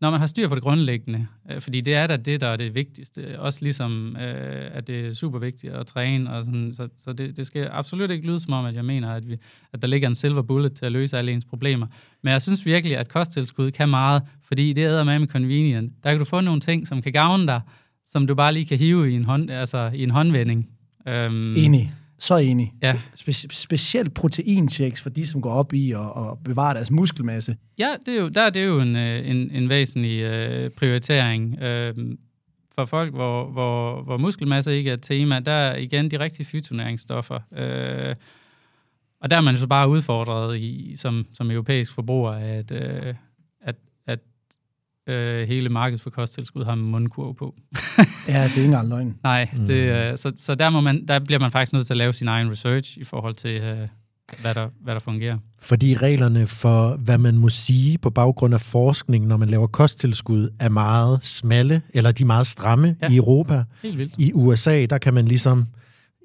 når man har styr på det grundlæggende, øh, fordi det er da det, der er det vigtigste. Også ligesom, øh, at det er super vigtigt at træne, og sådan, så, så det, det skal absolut ikke lyde som om, at jeg mener, at, vi, at der ligger en silver bullet til at løse alle ens problemer. Men jeg synes virkelig, at kosttilskud kan meget, fordi det er med med convenient. Der kan du få nogle ting, som kan gavne dig, som du bare lige kan hive i en, hånd, altså, i en håndvending. Øhm, Enig. Så enig. Ja. Spe- specielt proteinchecks for de, som går op i at, at bevare deres muskelmasse. Ja, det er jo, der er det jo en, øh, en, en væsentlig øh, prioritering. Øh, for folk, hvor, hvor, hvor muskelmasse ikke er et tema, der er igen de rigtige fytonæringsstoffer. Øh, og der er man så bare udfordret i, som, som europæisk forbruger, at, øh, øh, hele markedet for kosttilskud har en mundkurv på. Ja, det er ikke engang løgn. Nej, det, øh, så, så der, må man, der bliver man faktisk nødt til at lave sin egen research i forhold til, øh, hvad, der, hvad der fungerer. Fordi reglerne for, hvad man må sige på baggrund af forskning, når man laver kosttilskud, er meget smalle, eller de er meget stramme ja. Ja. i Europa. Helt vildt. I USA, der kan man ligesom,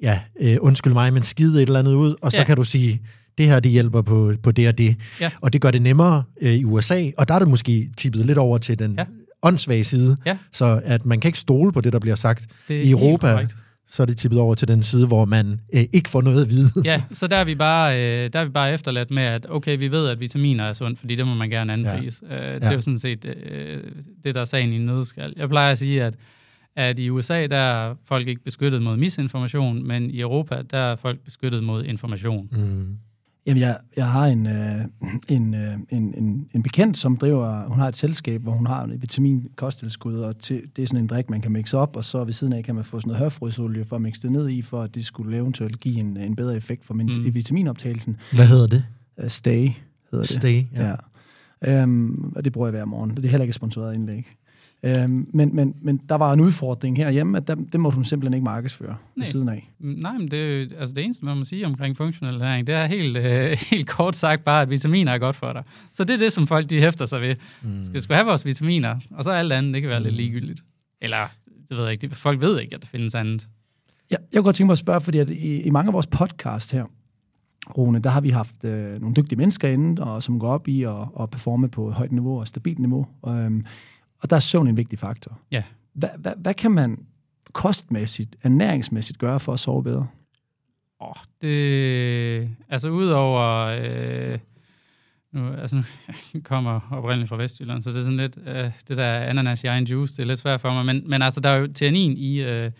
ja, øh, undskyld mig, men skide et eller andet ud, og så Ja. kan du sige, det her, det hjælper på, på det og det. Ja. Og det gør det nemmere øh, i USA, og der er det måske tippet lidt over til den ja. Ja. åndssvage side, Ja. så at man kan ikke stole på det, der bliver sagt. I Europa, korrekt. så er det tippet over til den side, hvor man øh, ikke får noget at vide. Ja, så der er vi bare, øh, der er vi bare efterladt med, at okay, vi ved, at vitaminer er sundt, fordi det må man gerne anprise. Ja. Øh, det er jo sådan set øh, det, der er sagen i nødskal. Jeg plejer at sige, at, at i USA, der er folk ikke beskyttet mod misinformation, men i Europa, der er folk beskyttet mod information. Mm. Jamen, jeg, jeg har en, øh, en, øh, en, en, en bekendt, som driver, hun har et selskab, hvor hun har en vitamin kosttilskud, og til, det er sådan en drik, man kan mixe op, og så ved siden af kan man få sådan noget hørfrøsolie for at mixe det ned i, for at det skulle eventuelt give en, en bedre effekt for min, mm. Mm. vitaminoptagelsen. Hvad hedder det? Uh, stay hedder det. Stay. Ja. ja. Um, og det bruger jeg hver morgen. Det er heller ikke et sponsoreret indlæg. Um, men, men, men der var en udfordring herhjemme, at der, det måtte hun simpelthen ikke markedsføre ved Nej. siden af. Nej, men det, er altså det eneste, man må sige omkring funktionel læring, det er helt, øh, helt kort sagt bare, at vitaminer er godt for dig. Så det er det, som folk de hæfter sig ved. Mm. Skal vi skulle have vores vitaminer, og så alt andet, det kan være lidt ligegyldigt. Eller, det ved jeg ikke, det, folk ved ikke, at der findes andet. Ja, jeg kunne godt tænke mig at spørge, fordi at i, i mange af vores podcast her, Rune, der har vi haft øh, nogle dygtige mennesker inde, og, som går op i at, at performe på et højt niveau og stabilt niveau. Og, øhm, og der er søvn en vigtig faktor. Ja. Hvad, hvad, hvad kan man kostmæssigt, ernæringsmæssigt gøre for at sove bedre? Åh, det... Altså, udover... Øh, nu, altså, nu kommer oprindeligt fra Vestjylland, så det er sådan lidt... Øh, det der ananas i egen juice, det er lidt svært for mig. Men, men altså, der er jo tannin i, øh,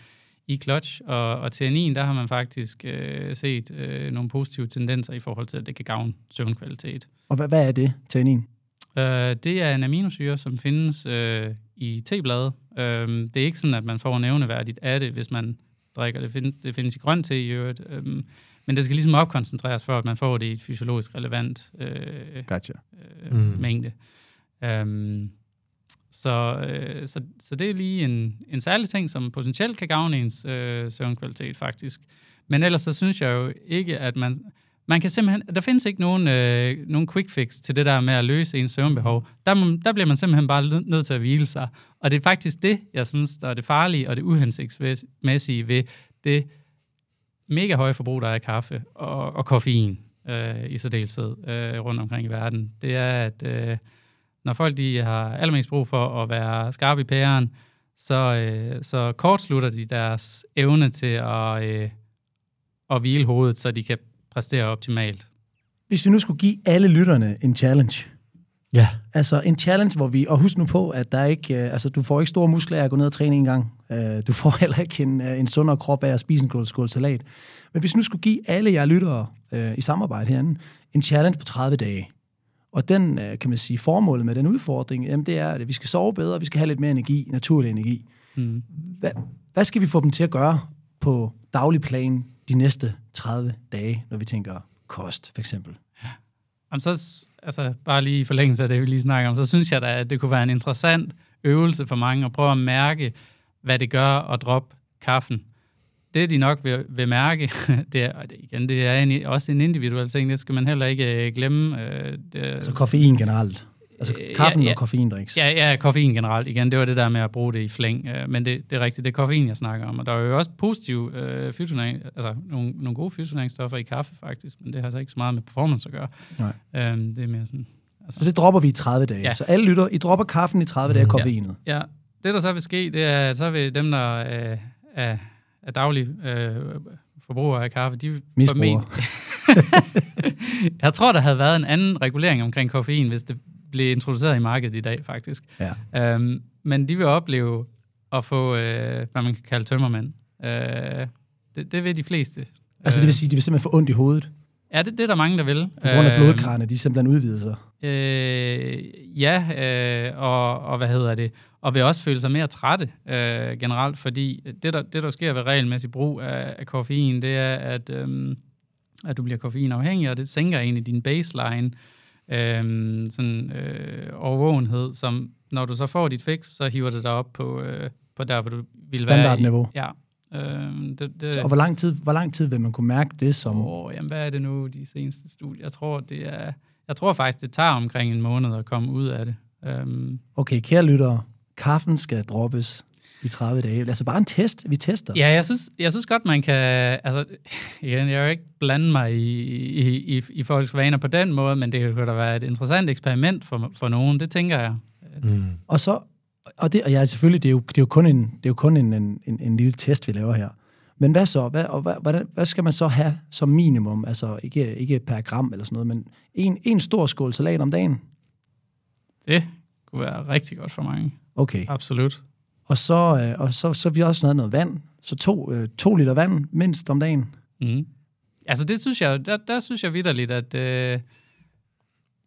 i clutch, og, og tannin, der har man faktisk øh, set øh, nogle positive tendenser i forhold til, at det kan gavne søvnkvalitet. Og hvad, hvad er det, tannin? Øh, det er en aminosyre, som findes øh, i teblade. Øh, det er ikke sådan, at man får nævneværdigt af det, hvis man drikker det. Find, det findes i grøn te i øvrigt. Øh, men det skal ligesom opkoncentreres for, at man får det i et fysiologisk relevant øh, Gotcha. øh, Mm. mængde. Um, så, øh, så, så det er lige en, en særlig ting, som potentielt kan gavne ens øh, søvnkvalitet faktisk. Men ellers så synes jeg jo ikke, at man, man kan simpelthen, der findes ikke nogen, øh, nogen quick fix til det der med at løse ens søvnbehov. Der, der bliver man simpelthen bare nødt til at hvile sig. Og det er faktisk det, jeg synes, der er det farlige og det uhensigtsmæssige ved det mega høje forbrug, der er af kaffe og, og koffein øh, i særdeleshed øh, rundt omkring i verden. Det er, at øh, når folk de har allermest brug for at være skarpe i pæren, så, øh, så kortslutter de deres evne til at, øh, at hvile hovedet, så de kan præstere optimalt. Hvis vi nu skulle give alle lytterne en challenge, Ja. Altså en challenge, hvor vi, og husk nu på, at der ikke, uh, altså du får ikke store muskler af at gå ned og træne en gang. Uh, du får heller ikke en, uh, en sundere krop af at spise en skål, skål salat. Men hvis nu skulle give alle jer lyttere uh, i samarbejde herinde en challenge på 30 dage, og den, kan man sige, formålet med den udfordring, jamen det er, at vi skal sove bedre, vi skal have lidt mere energi, naturlig energi. Mm. Hvad, hvad skal vi få dem til at gøre på daglig plan de næste 30 dage, når vi tænker kost, for eksempel? Jamen, så, altså, bare lige i forlængelse af det, vi lige snakker om, så synes jeg da, at det kunne være en interessant øvelse for mange at prøve at mærke, hvad det gør at droppe kaffen. Det, de nok vil, vil mærke, det er, igen, det er en, også en individuel ting, det skal man heller ikke øh, glemme. Øh, det, altså koffein generelt? Altså Øh, kaffen ja, ja. og koffeindriks? Ja, ja, koffein generelt. Igen, det var det der med at bruge det i flæng. øh, Men det, det er rigtigt, det er koffein, jeg snakker om. Og der er jo også positive øh, fytonæring, altså nogle, nogle gode fytonæringsstoffer i kaffe, faktisk. Men det har så ikke så meget med performance at gøre. Nej. Øhm, det er mere sådan... Altså, Så det dropper vi i 30 dage. Ja. Ja. Så alle lytter, I dropper kaffen i 30 dage, koffeinet. Ja, det der så vil ske, det er, så vil dem, der øh, er, er daglige øh, forbrugere af kaffe, de Misbrugere. jeg tror, der havde været en anden regulering omkring koffein, hvis det blev introduceret i markedet i dag, faktisk. Ja. Øhm, men de vil opleve at få, øh, hvad man kan kalde tømmermænd. Øh, det, det vil de fleste. Altså det vil sige, de vil simpelthen få ondt i hovedet, Ja, det, det er der mange, der vil. på grund af Øhm, blodkarrene, de simpelthen udvider sig. Øh, ja, øh, og, og hvad hedder det? Og vil også føle sig mere trætte øh, generelt, fordi det der, det, der sker ved regelmæssig brug af, af koffein, det er, at, øh, at du bliver koffeinafhængig, og det sænker egentlig din baseline øh, sådan, øh, overvågenhed, som når du så får dit fix, så hiver det dig op på, øh, på der, hvor du vil Standardniveau. være i. Ja. Øh, det, det, Så, og hvor lang, tid, hvor lang tid vil man kunne mærke det som... Åh, jamen, hvad er det nu, de seneste studier? Jeg tror, det er, jeg tror faktisk, det tager omkring en måned at komme ud af det. Um, Okay, kære lyttere, kaffen skal droppes i 30 dage. Altså bare en test, vi tester. ja, jeg synes, jeg synes godt, man kan... Altså, igen, jeg vil ikke blande mig i, i, i, i folks vaner på den måde, men det kunne da være et interessant eksperiment for, for nogen, det tænker jeg. Mm. Og så, og det, og ja, selvfølgelig, det er jo, det er jo kun, en, det er jo kun en, en, en, en lille test, vi laver her. Men hvad så? Hvad, og hvad, hvordan, hvad skal man så have som minimum? Altså ikke, ikke per gram eller sådan noget, men en, en stor skål salat om dagen? Det kunne være rigtig godt for mange. Okay. Absolut. Og så, øh, og så, så har vi også noget, noget vand. Så to, øh, to liter vand mindst om dagen. Mm. Altså, det synes jeg, der, der synes jeg vidderligt, at... Øh,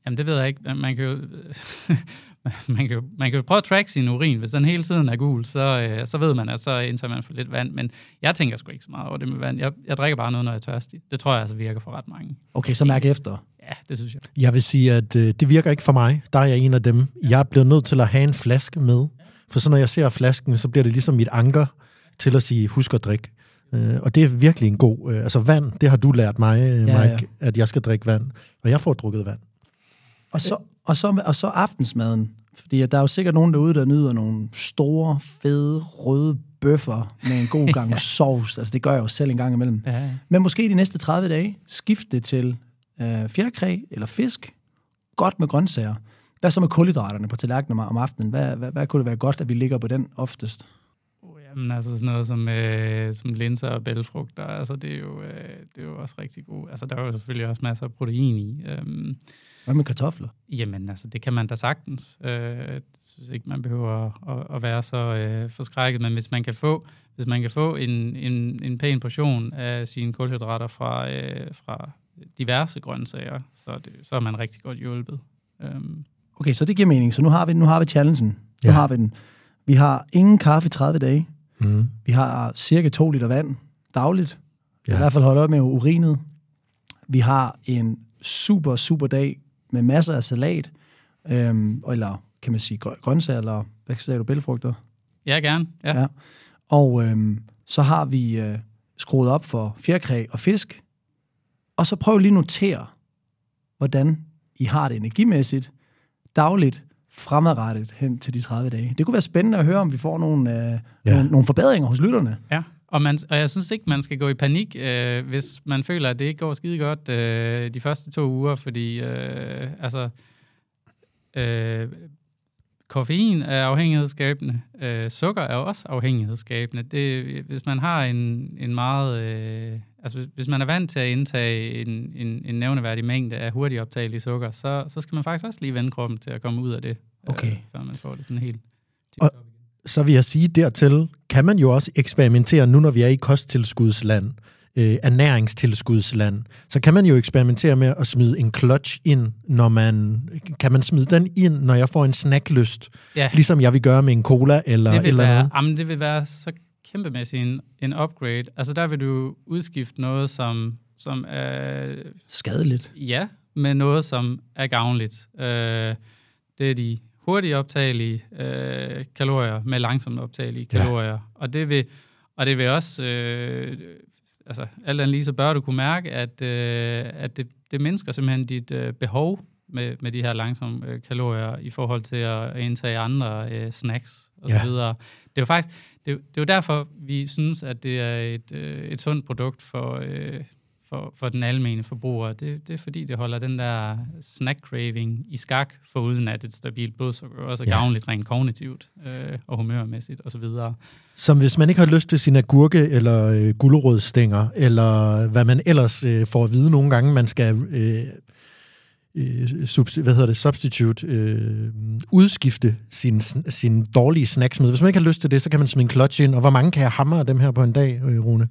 jamen, det ved jeg ikke. Man kan jo... man, kan jo, man kan jo prøve at track sin urin. Hvis den hele tiden er gul, så, øh, så ved man, at så indtager man for lidt vand. Men jeg tænker sgu ikke så meget over det med vand. Jeg, jeg drikker bare noget, når jeg er tørstig. Det tror jeg altså virker for ret mange. Okay, så mærk efter. Ja, det synes jeg. Jeg vil sige, at øh, det virker ikke for mig. Der er jeg en af dem. Jeg er blevet nødt til at have en flaske med. For så når jeg ser flasken, så bliver det ligesom mit anker til at sige, husk at drikke. Øh, og det er virkelig en god... Øh, altså vand, det har du lært mig, øh, Mike, Ja, ja, ja. ja. at jeg skal drikke vand. Og jeg får drukket vand. Og så, og så, og så aftensmaden. Fordi der er jo sikkert nogen derude, der nyder nogle store, fede, røde bøffer med en god gang sovs. Altså det gør jeg jo selv en gang imellem. Ja, Men måske de næste 30 dage, skift det til øh, fjerkræ eller fisk. Godt med grøntsager. Hvad så med kulhydraterne på tallerkenen om aftenen? Hvad, hvad, hvad kunne det være godt, at vi ligger på den oftest? Oh, jamen, altså sådan noget som, øh, som linser og bælfrugter, altså det er, jo, øh, det er jo også rigtig godt. Altså der er jo selvfølgelig også masser af protein i. Øhm, Hvad med kartofler? Jamen, altså, det kan man da sagtens. Øh, jeg synes ikke, man behøver at, at være så øh, forskrækket, men hvis man kan få, hvis man kan få en, en, en pæn portion af sine kulhydrater fra, øh, fra diverse grøntsager, så, er det, så er man rigtig godt hjulpet. Øhm, Okay, så det giver mening. Så nu har vi, nu har vi challengen. Nu Ja. har vi den. Vi har ingen kaffe i 30 dage. Mm. Vi har cirka 2 liter vand dagligt. Ja. I hvert fald holde op med urinet. Vi har en super, super dag med masser af salat. Øhm, eller kan man sige grø- grøntsager, eller hvad sagde du, bælfrugter? ja, gerne. Ja. Ja. ja. Og øhm, så har vi øh, skruet op for fjerkræ og fisk. Og så prøv lige at notere, hvordan I har det energimæssigt, dagligt, fremadrettet hen til de 30 dage. Det kunne være spændende at høre, om vi får nogle, øh, ja. nogle, nogle forbedringer hos lytterne. Ja, og, man, og jeg synes ikke, man skal gå i panik, øh, hvis man føler, at det ikke går skide godt øh, de første to uger, fordi øh, altså, øh, koffein er afhængighedsskabende, øh, sukker er også afhængighedsskabende. Det, hvis man har en, en meget... Øh, altså hvis, hvis man er vant til at indtage en, en, en nævneværdig mængde af hurtigt optagelig sukker, så, så skal man faktisk også lige vende kroppen til at komme ud af det, okay. øh, før man får det sådan helt og, så vil jeg sige dertil, kan man jo også eksperimentere, nu når vi er i kosttilskudsland, øh, ernæringstilskudsland, så kan man jo eksperimentere med at smide en clutch ind, når man, kan man smide den ind, når jeg får en snacklyst, ja. ligesom jeg vil gøre med en cola eller det vil eller være, noget. Jamen, det vil være så kæmpemæssigt en, en upgrade. Altså der vil du udskifte noget, som, som er... Skadeligt. Ja, med noget, som er gavnligt. Øh, det er de hurtigt optagelige øh, kalorier med langsomt optagelige kalorier. Ja. Og det vil og det vil også øh, altså alt andet lige så bør du kunne mærke at øh, at det, det mindsker simpelthen dit øh, behov med, med de her langsomme øh, kalorier i forhold til at indtage andre øh, snacks og ja. så videre. Det er jo faktisk det, det er jo derfor vi synes at det er et øh, et sundt produkt for øh, for, for den almene forbruger, det, det er fordi, det holder den der snack-craving i skak, for uden at et stabilt blodsukker også er ja. gavnligt rent kognitivt øh, og humørmæssigt osv. Som hvis man ikke har lyst til sin agurke eller øh, gulerødstænger, eller hvad man ellers øh, får at vide nogle gange, man skal øh, øh, hvad hedder det, substitute, øh, udskifte sin, sin dårlige snacks med. Hvis man ikke har lyst til det, så kan man smide en clutch ind. Og hvor mange kan jeg hamre dem her på en dag, øh, Rune?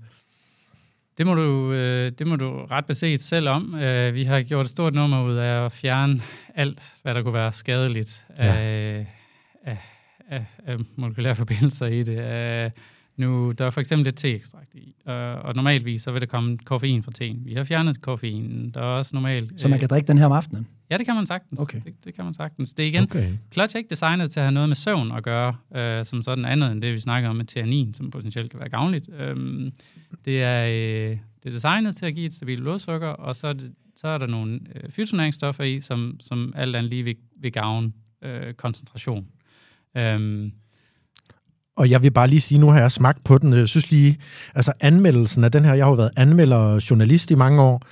Det må du, øh, det må du ret beset selv om. Øh, vi har gjort et stort nummer ud af at fjerne alt, hvad der kunne være skadeligt ja. af, af, af, af molekylære forbindelser i det. Af, nu, der er for eksempel lidt teekstrakt i, og, og normalvis så vil der komme koffein fra teen. Vi har fjernet koffein. Der er også normalt... Så man kan drikke den her om aftenen? Ja, det kan man sagtens. Okay. Det, det kan man sagtens. Det er igen, Okay. Clutch er ikke designet til at have noget med søvn at gøre, øh, som sådan andet end det, vi snakker om med theanin, som potentielt kan være gavnligt. Øhm, det, er, øh, det er designet til at give et stabilt blodsukker, og så er, det, så er der nogle øh, fytonæringsstoffer i, som, som alt andet lige vil, vil gavne øh, koncentration. Øhm, Og jeg vil bare lige sige, nu har jeg smagt på den. Jeg synes lige, altså anmeldelsen af den her, jeg har jo været anmelder og journalist i mange år.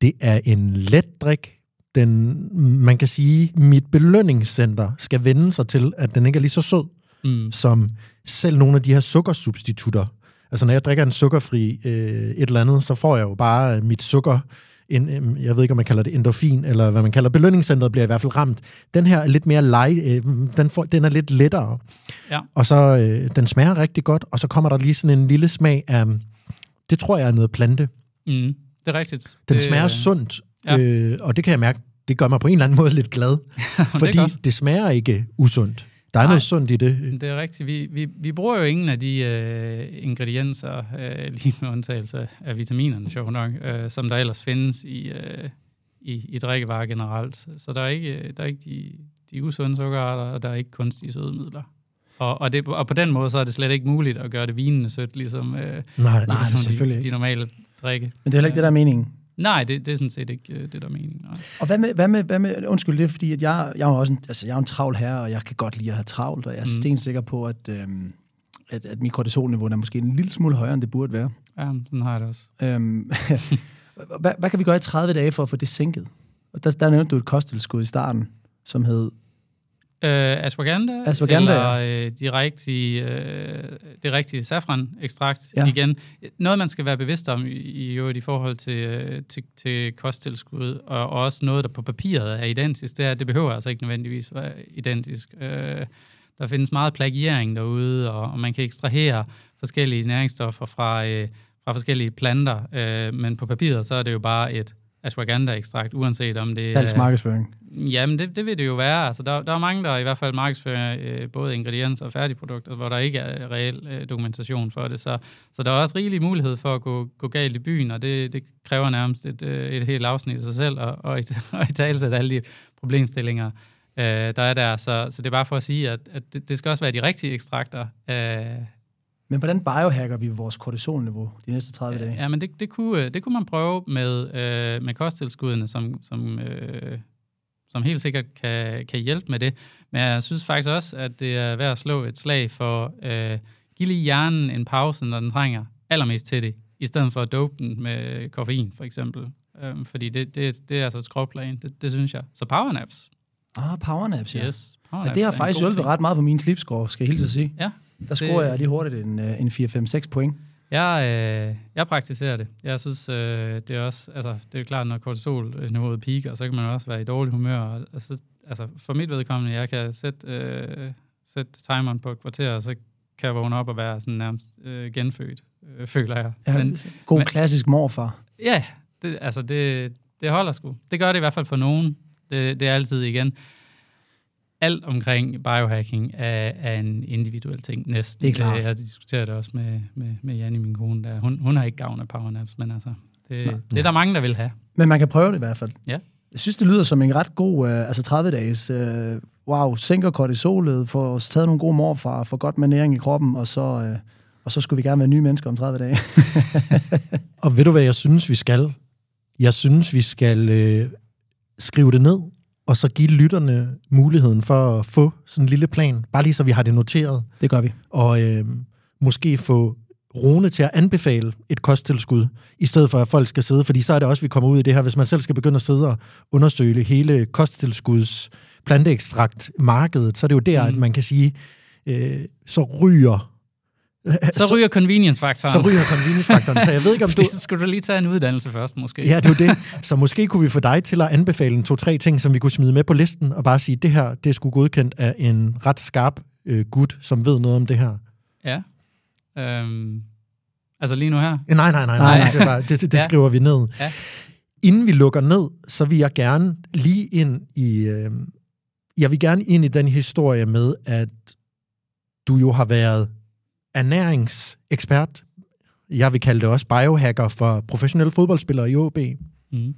Det er en let drik. Den, man kan sige, mit belønningscenter skal vende sig til, at den ikke er lige så sød, mm, som selv nogle af de her sukkersubstitutter. Altså når jeg drikker en sukkerfri øh, et eller andet, så får jeg jo bare mit sukker, en, øh, jeg ved ikke, om man kalder det endorfin, eller hvad man kalder belønningscentret, bliver i hvert fald ramt. Den her er lidt mere light, øh, den, får, den er lidt lettere. Ja. Og så, øh, den smager rigtig godt, og så kommer der lige sådan en lille smag af, det tror jeg er noget plante. mm, det er rigtigt. Den det, smager sundt, ja. øh, og det kan jeg mærke, det gør mig på en eller anden måde lidt glad, fordi godt. det smager ikke usundt. Der er Nej. noget sundt i det. Det er rigtigt. Vi, vi, vi bruger jo ingen af de øh, ingredienser, øh, lige med undtagelse af vitaminerne, sjovt nok, øh, som der ellers findes i, øh, i, i drikkevarer generelt. Så der er ikke, der er ikke de, de usunde sukkerarter, og der er ikke kunstige sødemidler. Og, og, det, og på den måde så er det slet ikke muligt at gøre det vinende sødt, ligesom, øh, Nej, Nej, ligesom selvfølgelig de, de ikke. normale drikke. Men det er heller ikke det, der er meningen. Nej, det, det er sådan set ikke øh, det, der er meningen. Nej. Og hvad med, hvad med, hvad med undskyld, det er fordi, at jeg, jeg er også en, altså, jeg er en travl herre, og jeg kan godt lide at have travlt, og jeg er Mm. stensikker på, at, øhm, at, at mit kortisolniveau er måske en lille smule højere, end det burde være. Ja, sådan har jeg det også. Øhm, hvad, hvad kan vi gøre i 30 dage for at få det sænket? Og der, der nævnte du et kosttilskud i starten, som hed... Øh, ashwagandha, Ashwagandha, eller øh, de rigtige, øh, det rigtige safran-ekstrakt Ja. ja. igen. Noget, man skal være bevidst om i, i, i forhold til, øh, til, til kosttilskud, og, og også noget, der på papiret er identisk, det er, det behøver altså ikke nødvendigvis være identisk. Øh, der findes meget plagiering derude, og, og man kan ekstrahere forskellige næringsstoffer fra, øh, fra forskellige planter, øh, men på papiret så er det jo bare et ashwagandha-ekstrakt, uanset om det Falsk markedsføring. Jamen, det, det vil det jo være. Altså, der, der er mange, der i hvert fald markedsfører øh, både ingredienser og færdigprodukter, hvor der ikke er reel øh, dokumentation for det. Så, så der er også rigelig mulighed for at gå, gå galt i byen, og det, det kræver nærmest et, øh, et helt afsnit i sig selv, og, og, og i talsætte alle de problemstillinger, øh, der er der. Så, så det er bare for at sige, at, at det, det skal også være de rigtige ekstrakter af, Men hvordan biohacker vi vores kortisolniveau de næste 30 dage? Ja, men det, det, kunne, det kunne man prøve med, øh, med kosttilskuddene, som, som, øh, som helt sikkert kan, kan hjælpe med det. Men jeg synes faktisk også, at det er værd at slå et slag for, øh, give lige hjernen en pause, når den trænger allermest til det, i stedet for at dope den med koffein, for eksempel. Øhm, fordi det, det, det er altså et skråplan, det, det synes jeg. Så powernaps. Ah, powernaps, ja. Yes, ja det har faktisk hjulpet ret meget på min slipscore, skal jeg hilse at sige. Ja. Der scorer det, jeg lige hurtigt en, øh, en 4-5-6 point. Jeg, øh, jeg praktiserer det. Jeg synes, øh, det er også, altså, det er klart, når kortisolniveauet piker, så kan man også være i dårlig humør. Altså, altså for mit vedkommende, jeg kan sætte, øh, sætte timeren på et kvarter, og så kan jeg vågne op og være sådan nærmest øh, genfødt, øh, føler jeg. Ja, men, god men, klassisk morfar. Ja, det, altså det, det holder sgu. Det gør det i hvert fald for nogen. Det, det er altid igen. Alt omkring biohacking er, er en individuel ting næsten. Det er klart. Jeg diskuterer det også med, med, med Janne, min kone. Der. Hun, hun har ikke gavn af powernaps, men altså, det, Nej. det er der mange, der vil have. Men man kan prøve det i hvert fald. Ja. Jeg synes, det lyder som en ret god, uh, altså 30-dages, uh, øh, wow, sænker kortisolet, får taget nogle gode morfar, får godt med næring i kroppen, og så, uh, og så skulle vi gerne være nye mennesker om 30 dage. og ved du, hvad jeg synes, vi skal? Jeg synes, vi skal øh, skrive det ned, og så give lytterne muligheden for at få sådan en lille plan, bare lige så vi har det noteret. Det gør vi. Og øh, måske få Rune til at anbefale et kosttilskud, i stedet for at folk skal sidde, fordi så er det også, vi kommer ud i det her, hvis man selv skal begynde at sidde og undersøge hele kosttilskuds planteekstrakt markedet, så er det jo der, mm. at man kan sige, øh, så ryger så ryger convenience-faktoren. Så ryger convenience-faktoren. Så jeg ved ikke, om du... så skulle du lige tage en uddannelse først, måske. Ja, det er jo det. Så måske kunne vi få dig til at anbefale en to-tre ting, som vi kunne smide med på listen, og bare sige, det her, det er sgu godkendt af en ret skarp øh, gut, som ved noget om det her. Ja. Øhm, altså lige nu her? Nej, nej, nej. nej, nej. Det, var, det, det, det ja. skriver vi ned. Ja. Inden vi lukker ned, så vil jeg gerne lige ind i... Øh, jeg vil gerne ind i den historie med, at du jo har været ernæringsekspert. Jeg vil kalde det også biohacker for professionelle fodboldspillere i OB. Mm.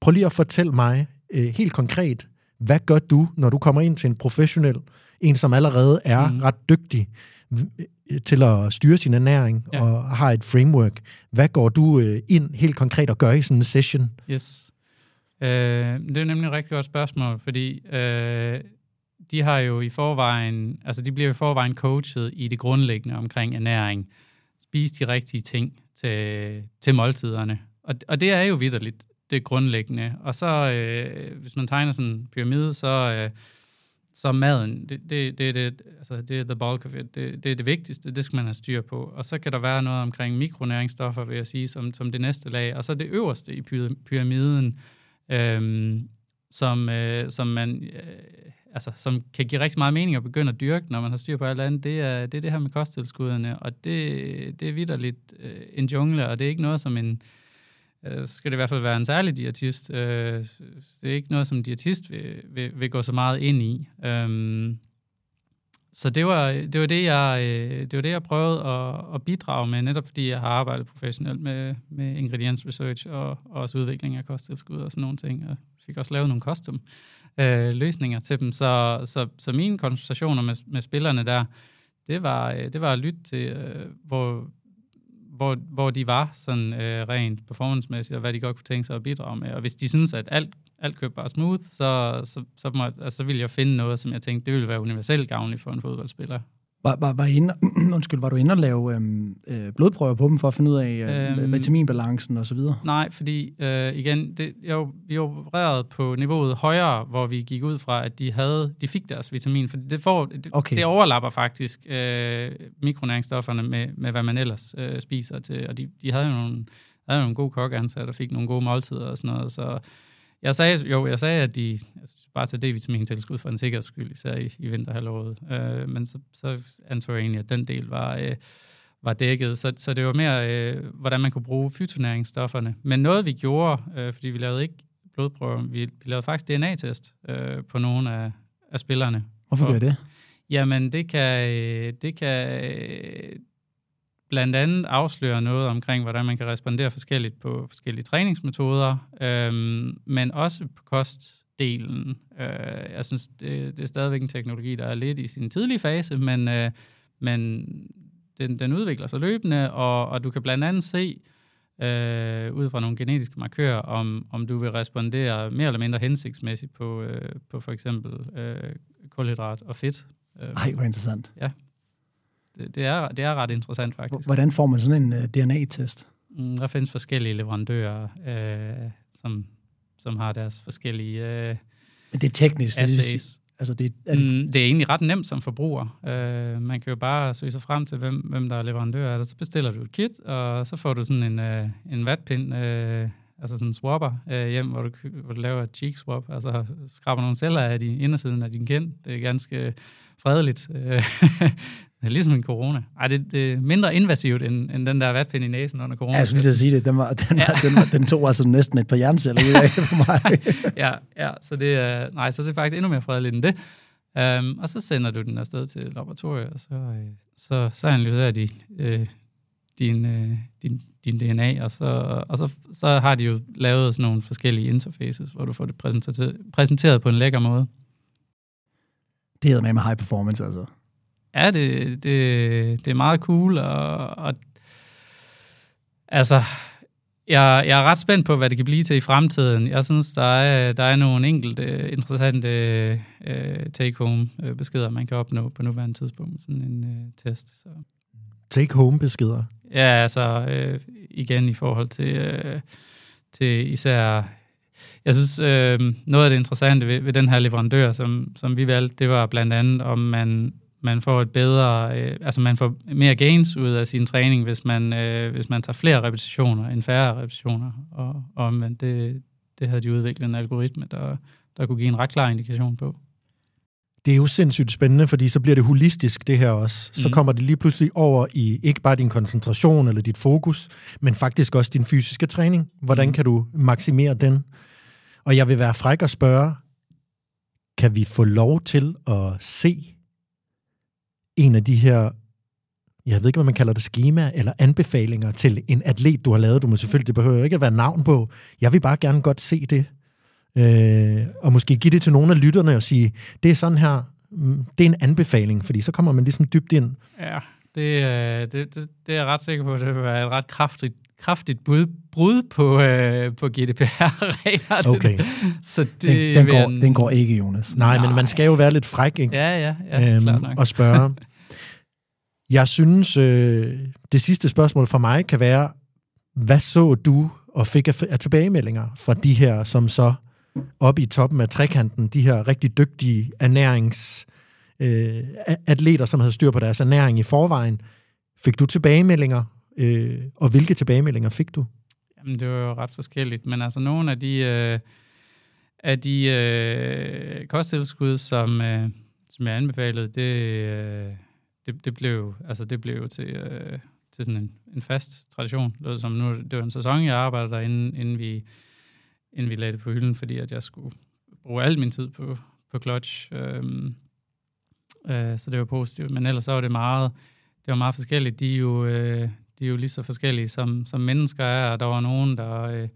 Prøv lige at fortælle mig øh, helt konkret, hvad gør du, når du kommer ind til en professionel, en som allerede er mm. ret dygtig øh, til at styre sin ernæring ja. og har et framework. Hvad går du øh, ind helt konkret og gør i sådan en session? Yes. Øh, det er nemlig et rigtig godt spørgsmål, fordi øh, de har jo i forvejen, altså de bliver i forvejen coachet i det grundlæggende omkring ernæring. Spise de rigtige ting til, til måltiderne. Og, og det er jo vidderligt det grundlæggende. Og så, øh, hvis man tegner sådan en pyramide, så, øh, så maden, det, det, det, det, altså det er the bulk of it. Det, det er det vigtigste, det skal man have styr på. Og så kan der være noget omkring mikronæringsstoffer, vil jeg sige, som, som det næste lag. Og så det øverste i pyramiden, øh, som, øh, som man øh, altså, som kan give rigtig meget mening at begynde at dyrke, når man har styr på alt andet, det er det, er det her med kosttilskuddene, og det, det er vidderligt øh, en jungle, og det er ikke noget som en, øh, skal det i hvert fald være en særlig diætist, øh, det er ikke noget, som diætist vil, vil, vil gå så meget ind i. Øhm, så det var det, var det, jeg, øh, det var det, jeg prøvede at, at bidrage med, netop fordi jeg har arbejdet professionelt med, med ingredients research og, og også udvikling af kosttilskud og sådan nogle ting, og fik også lavet nogle custom øh, øh, løsninger til dem. Så, så, så mine konsultationer med, med spillerne der, det var, øh, det var at lytte til, øh, hvor, hvor, hvor de var sådan øh, rent performancemæssigt, og hvad de godt kunne tænke sig at bidrage med. Og hvis de synes, at alt, alt køber bare smooth, så, så, så, må, altså, så ville jeg finde noget, som jeg tænkte, det ville være universelt gavnligt for en fodboldspiller. Var, var, var, inde, undskyld, var du inde og lave øhm, øh, blodprøver på dem for at finde ud af øh, øhm, vitaminbalancen og så videre? Nej, fordi øh, igen, det, jeg, vi opererede på niveauet højere, hvor vi gik ud fra, at de havde, de fik deres vitamin, for det, får, det, okay. det overlapper faktisk øh, mikronæringsstofferne med, med, hvad man ellers øh, spiser til, og de, de havde jo nogle, havde nogle gode kokkeansatte, der fik nogle gode måltider og sådan noget, så jeg sagde, jo, jeg sagde, at de altså, bare tage D-vitamin-tilskud for en sikkerheds skyld, især i, i vinterhalvåret. Øh, men så, så antog jeg egentlig, at den del var, øh, var dækket. Så, så det var mere, øh, hvordan man kunne bruge fytonæringsstofferne. Men noget vi gjorde, øh, fordi vi lavede ikke blodprøver, vi, vi lavede faktisk DNA-test øh, på nogle af, af spillerne. Hvorfor gør det? Jamen, det kan, øh, det kan øh, blandt andet afsløre noget omkring, hvordan man kan respondere forskelligt på forskellige træningsmetoder, øhm, men også på kostdelen. Øh, jeg synes, det, det er stadigvæk en teknologi, der er lidt i sin tidlige fase, men, øh, men den, den udvikler sig løbende, og, og du kan blandt andet se, øh, ud fra nogle genetiske markører, om, om du vil respondere mere eller mindre hensigtsmæssigt på, øh, på for eksempel øh, kulhydrat og fedt. Øh, Ej, hvor interessant. Ja. Det, det, er, det er ret interessant, faktisk. Hvordan får man sådan en uh, øh, DNA-test? Mm, der findes forskellige leverandører, øh, som, som har deres forskellige øh, Men det er teknisk, assays. Altså det, er det... Mm, det er egentlig ret nemt som forbruger. Uh, man kan jo bare søge sig frem til, hvem, hvem der er leverandør det. Så bestiller du et kit, og så får du sådan en, uh, en vatpind, uh, altså sådan en swapper uh, hjem, hvor du, hvor du laver et cheek swap, altså skraber nogle celler af de indersiden af din kind. Det er ganske fredeligt. Det er ligesom en corona. Ej, det, det er mindre invasivt end, end den der vatpind i næsen under corona. Ja, jeg skulle lige sige det. Den, var, den, ja. den, var, den tog altså næsten et par hjerneceller ud af for mig. ja, ja, så det er, nej, så det er faktisk endnu mere fredeligt end det. Um, og så sender du den afsted til laboratoriet, og så, øh, så, så analyserer de øh, din, øh, din, din DNA, og, så, og så, så har de jo lavet sådan nogle forskellige interfaces, hvor du får det præsenteret, præsenteret på en lækker måde. Det hedder med med high performance, altså. Ja, det, det, det er meget cool, og, og altså, jeg, jeg er ret spændt på, hvad det kan blive til i fremtiden. Jeg synes, der er, der er nogle enkelte interessante uh, take-home-beskeder, man kan opnå på nuværende tidspunkt sådan en uh, test. Så. Take-home-beskeder? Ja, altså uh, igen i forhold til, uh, til især... Jeg synes, uh, noget af det interessante ved, ved den her leverandør, som, som vi valgte, det var blandt andet, om man man får et bedre, øh, altså man får mere gains ud af sin træning, hvis man, øh, hvis man tager flere repetitioner end færre repetitioner. Og, og men det, det havde de udviklet en algoritme, der, der kunne give en ret klar indikation på. Det er jo sindssygt spændende, fordi så bliver det holistisk, det her også. Så mm. kommer det lige pludselig over i ikke bare din koncentration eller dit fokus, men faktisk også din fysiske træning. Hvordan mm. kan du maksimere den? Og jeg vil være fræk og spørge, kan vi få lov til at se en af de her, jeg ved ikke, hvad man kalder det, schema eller anbefalinger til en atlet, du har lavet. Du må selvfølgelig, det behøver ikke at være navn på. Jeg vil bare gerne godt se det. Øh, og måske give det til nogle af lytterne og sige, det er sådan her, mm, det er en anbefaling, fordi så kommer man ligesom dybt ind. Ja, det, øh, det, det, det er jeg ret sikker på, det vil være et ret kraftigt kraftigt brud, brud på, øh, på GDPR-regler. Okay. Så det den, den, går, en... den går ikke, Jonas. Nej, Nej, men man skal jo være lidt fræk, ikke? Ja, ja, ja øhm, klart nok. Og spørge. Jeg synes, øh, det sidste spørgsmål fra mig kan være, hvad så du og fik af tilbagemeldinger fra de her, som så oppe i toppen af trekanten, de her rigtig dygtige ernærings øh, atleter, som havde styr på deres ernæring i forvejen. Fik du tilbagemeldinger Øh, og hvilke tilbagemeldinger fik du? Jamen, det var jo ret forskelligt, men altså nogle af de, øh, af de øh, kosttilskud, som, øh, som jeg anbefalede, det, øh, det, det, blev, altså, det blev til, øh, til sådan en, en fast tradition. Det var, som nu, det var en sæson, jeg arbejdede der, inden, inden, vi, inden vi lagde det på hylden, fordi at jeg skulle bruge al min tid på, på clutch. Øh, øh, så det var positivt, men ellers så var det meget, det var meget forskelligt. De er jo, øh, de er jo lige så forskellige, som, som mennesker er, og der var nogen, der... Øh,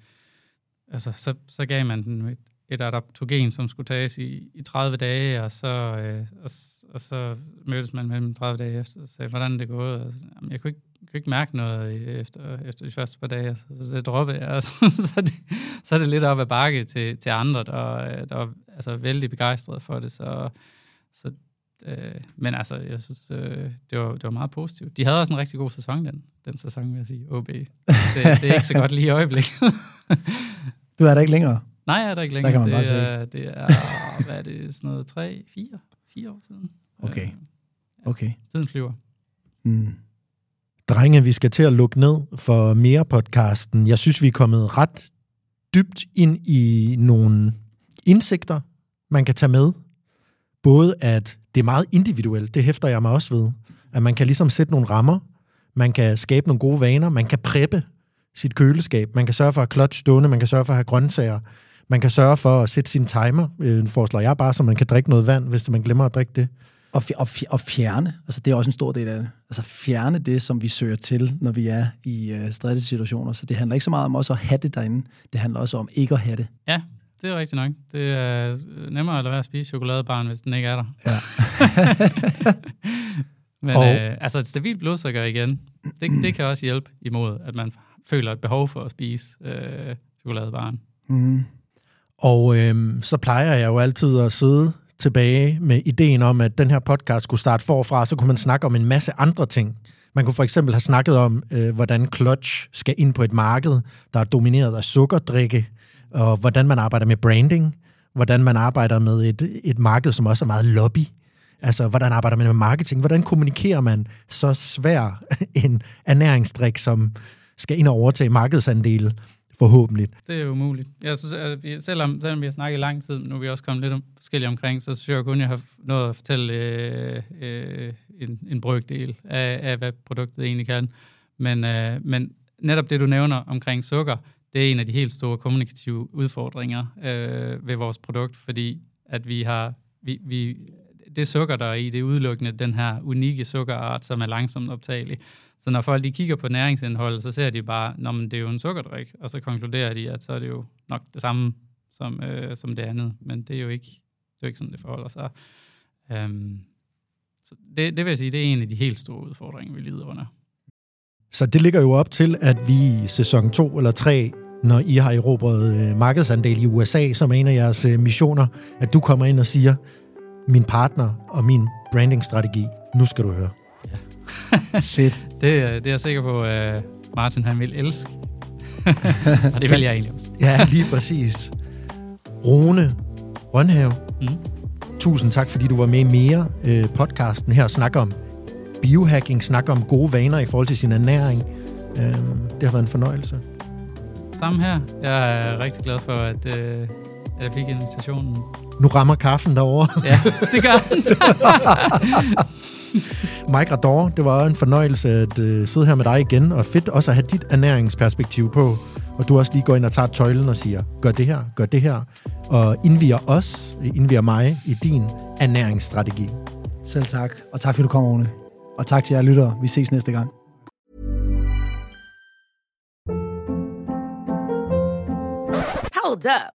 altså, så, så gav man den et, et adaptogen, som skulle tages i, i 30 dage, og så, øh, og, og så mødtes man mellem 30 dage efter og sagde, hvordan det gået. Og, jamen, jeg kunne ikke, kunne ikke mærke noget efter, efter de første par dage, så, så det droppede jeg. Og så, så, det, så er det lidt op ad bakke til, til andre, der, øh, der var altså, vældig begejstrede for det. Så, så Øh, men altså, jeg synes, øh, det, var, det var meget positivt. De havde også en rigtig god sæson, den, den sæson, vil jeg sige, OB. Det, det er ikke så godt lige i øjeblikket. du er der ikke længere? Nej, jeg er der ikke længere. Der kan man det, bare er, det er, hvad er det, sådan noget, tre, fire, fire år siden. Okay. Øh, okay. Tiden flyver. Mm. Drenge, vi skal til at lukke ned for mere podcasten. Jeg synes, vi er kommet ret dybt ind i nogle indsigter, man kan tage med. Både at det er meget individuelt, det hæfter jeg mig også ved. At man kan ligesom sætte nogle rammer, man kan skabe nogle gode vaner, man kan preppe sit køleskab, man kan sørge for at have clutch stående, man kan sørge for at have grøntsager, man kan sørge for at sætte sin timer, øh, foreslår jeg bare, så man kan drikke noget vand, hvis man glemmer at drikke det. Og, og, og fjerne, altså det er også en stor del af det, altså fjerne det, som vi søger til, når vi er i øh, stressesituationer. Så det handler ikke så meget om også at have det derinde, det handler også om ikke at have det. Ja, det er rigtigt nok. Det er nemmere at lade være at spise chokoladebaren, hvis den ikke er der. Ja. Men og... øh, altså et stabilt blodsukker igen, det, det kan også hjælpe imod, at man føler et behov for at spise øh, chokoladebaren. Mm. Og øh, så plejer jeg jo altid at sidde tilbage med ideen om, at den her podcast skulle starte forfra, så kunne man snakke om en masse andre ting. Man kunne for eksempel have snakket om, øh, hvordan Clutch skal ind på et marked, der er domineret af sukkerdrikke, og hvordan man arbejder med branding, hvordan man arbejder med et, et marked, som også er meget lobby. Altså, hvordan arbejder man med marketing? Hvordan kommunikerer man så svær en ernæringsdrik, som skal ind og overtage markedsandele? forhåbentlig. Det er umuligt. Jeg synes, at selvom, selvom vi har snakket i lang tid, nu er vi også kommet lidt om, forskellige omkring, så synes jeg kun, at jeg har nået at fortælle øh, øh, en, en brøkdel af, af, hvad produktet egentlig kan. Men, øh, men netop det, du nævner omkring sukker, det er en af de helt store kommunikative udfordringer øh, ved vores produkt, fordi at vi har, vi, vi, det sukker, der er i, det er udelukkende den her unikke sukkerart, som er langsomt optagelig. Så når folk de kigger på næringsindholdet, så ser de bare, at det er jo en sukkerdrik, og så konkluderer de, at så er det jo nok det samme som, øh, som det andet. Men det er jo ikke, det er jo ikke sådan, det forholder sig. Øhm, så det, det vil jeg sige, det er en af de helt store udfordringer, vi lider under. Så det ligger jo op til, at vi i sæson 2 eller 3, når I har erobret øh, markedsandel i USA, som er en af jeres øh, missioner, at du kommer ind og siger, min partner og min brandingstrategi, nu skal du høre. Ja. Fedt. Det, det er jeg sikker på, at Martin han vil elske. og det vil jeg egentlig også. ja, lige præcis. Rune Rønhave, mm. tusind tak, fordi du var med i mere øh, podcasten her og snakker om biohacking, snakker om gode vaner i forhold til sin ernæring. Øh, det har været en fornøjelse. Samme her. Jeg er rigtig glad for, at, øh, at jeg fik invitationen. Nu rammer kaffen derovre. ja, det gør den. Mike Rador, det var en fornøjelse at uh, sidde her med dig igen, og fedt også at have dit ernæringsperspektiv på, og du også lige går ind og tager tøjlen og siger, gør det her, gør det her, og indviger os, indviger mig i din ernæringsstrategi. Selv tak, og tak fordi du kom, Rune. Og tak til jer lyttere. Vi ses næste gang. Hold up.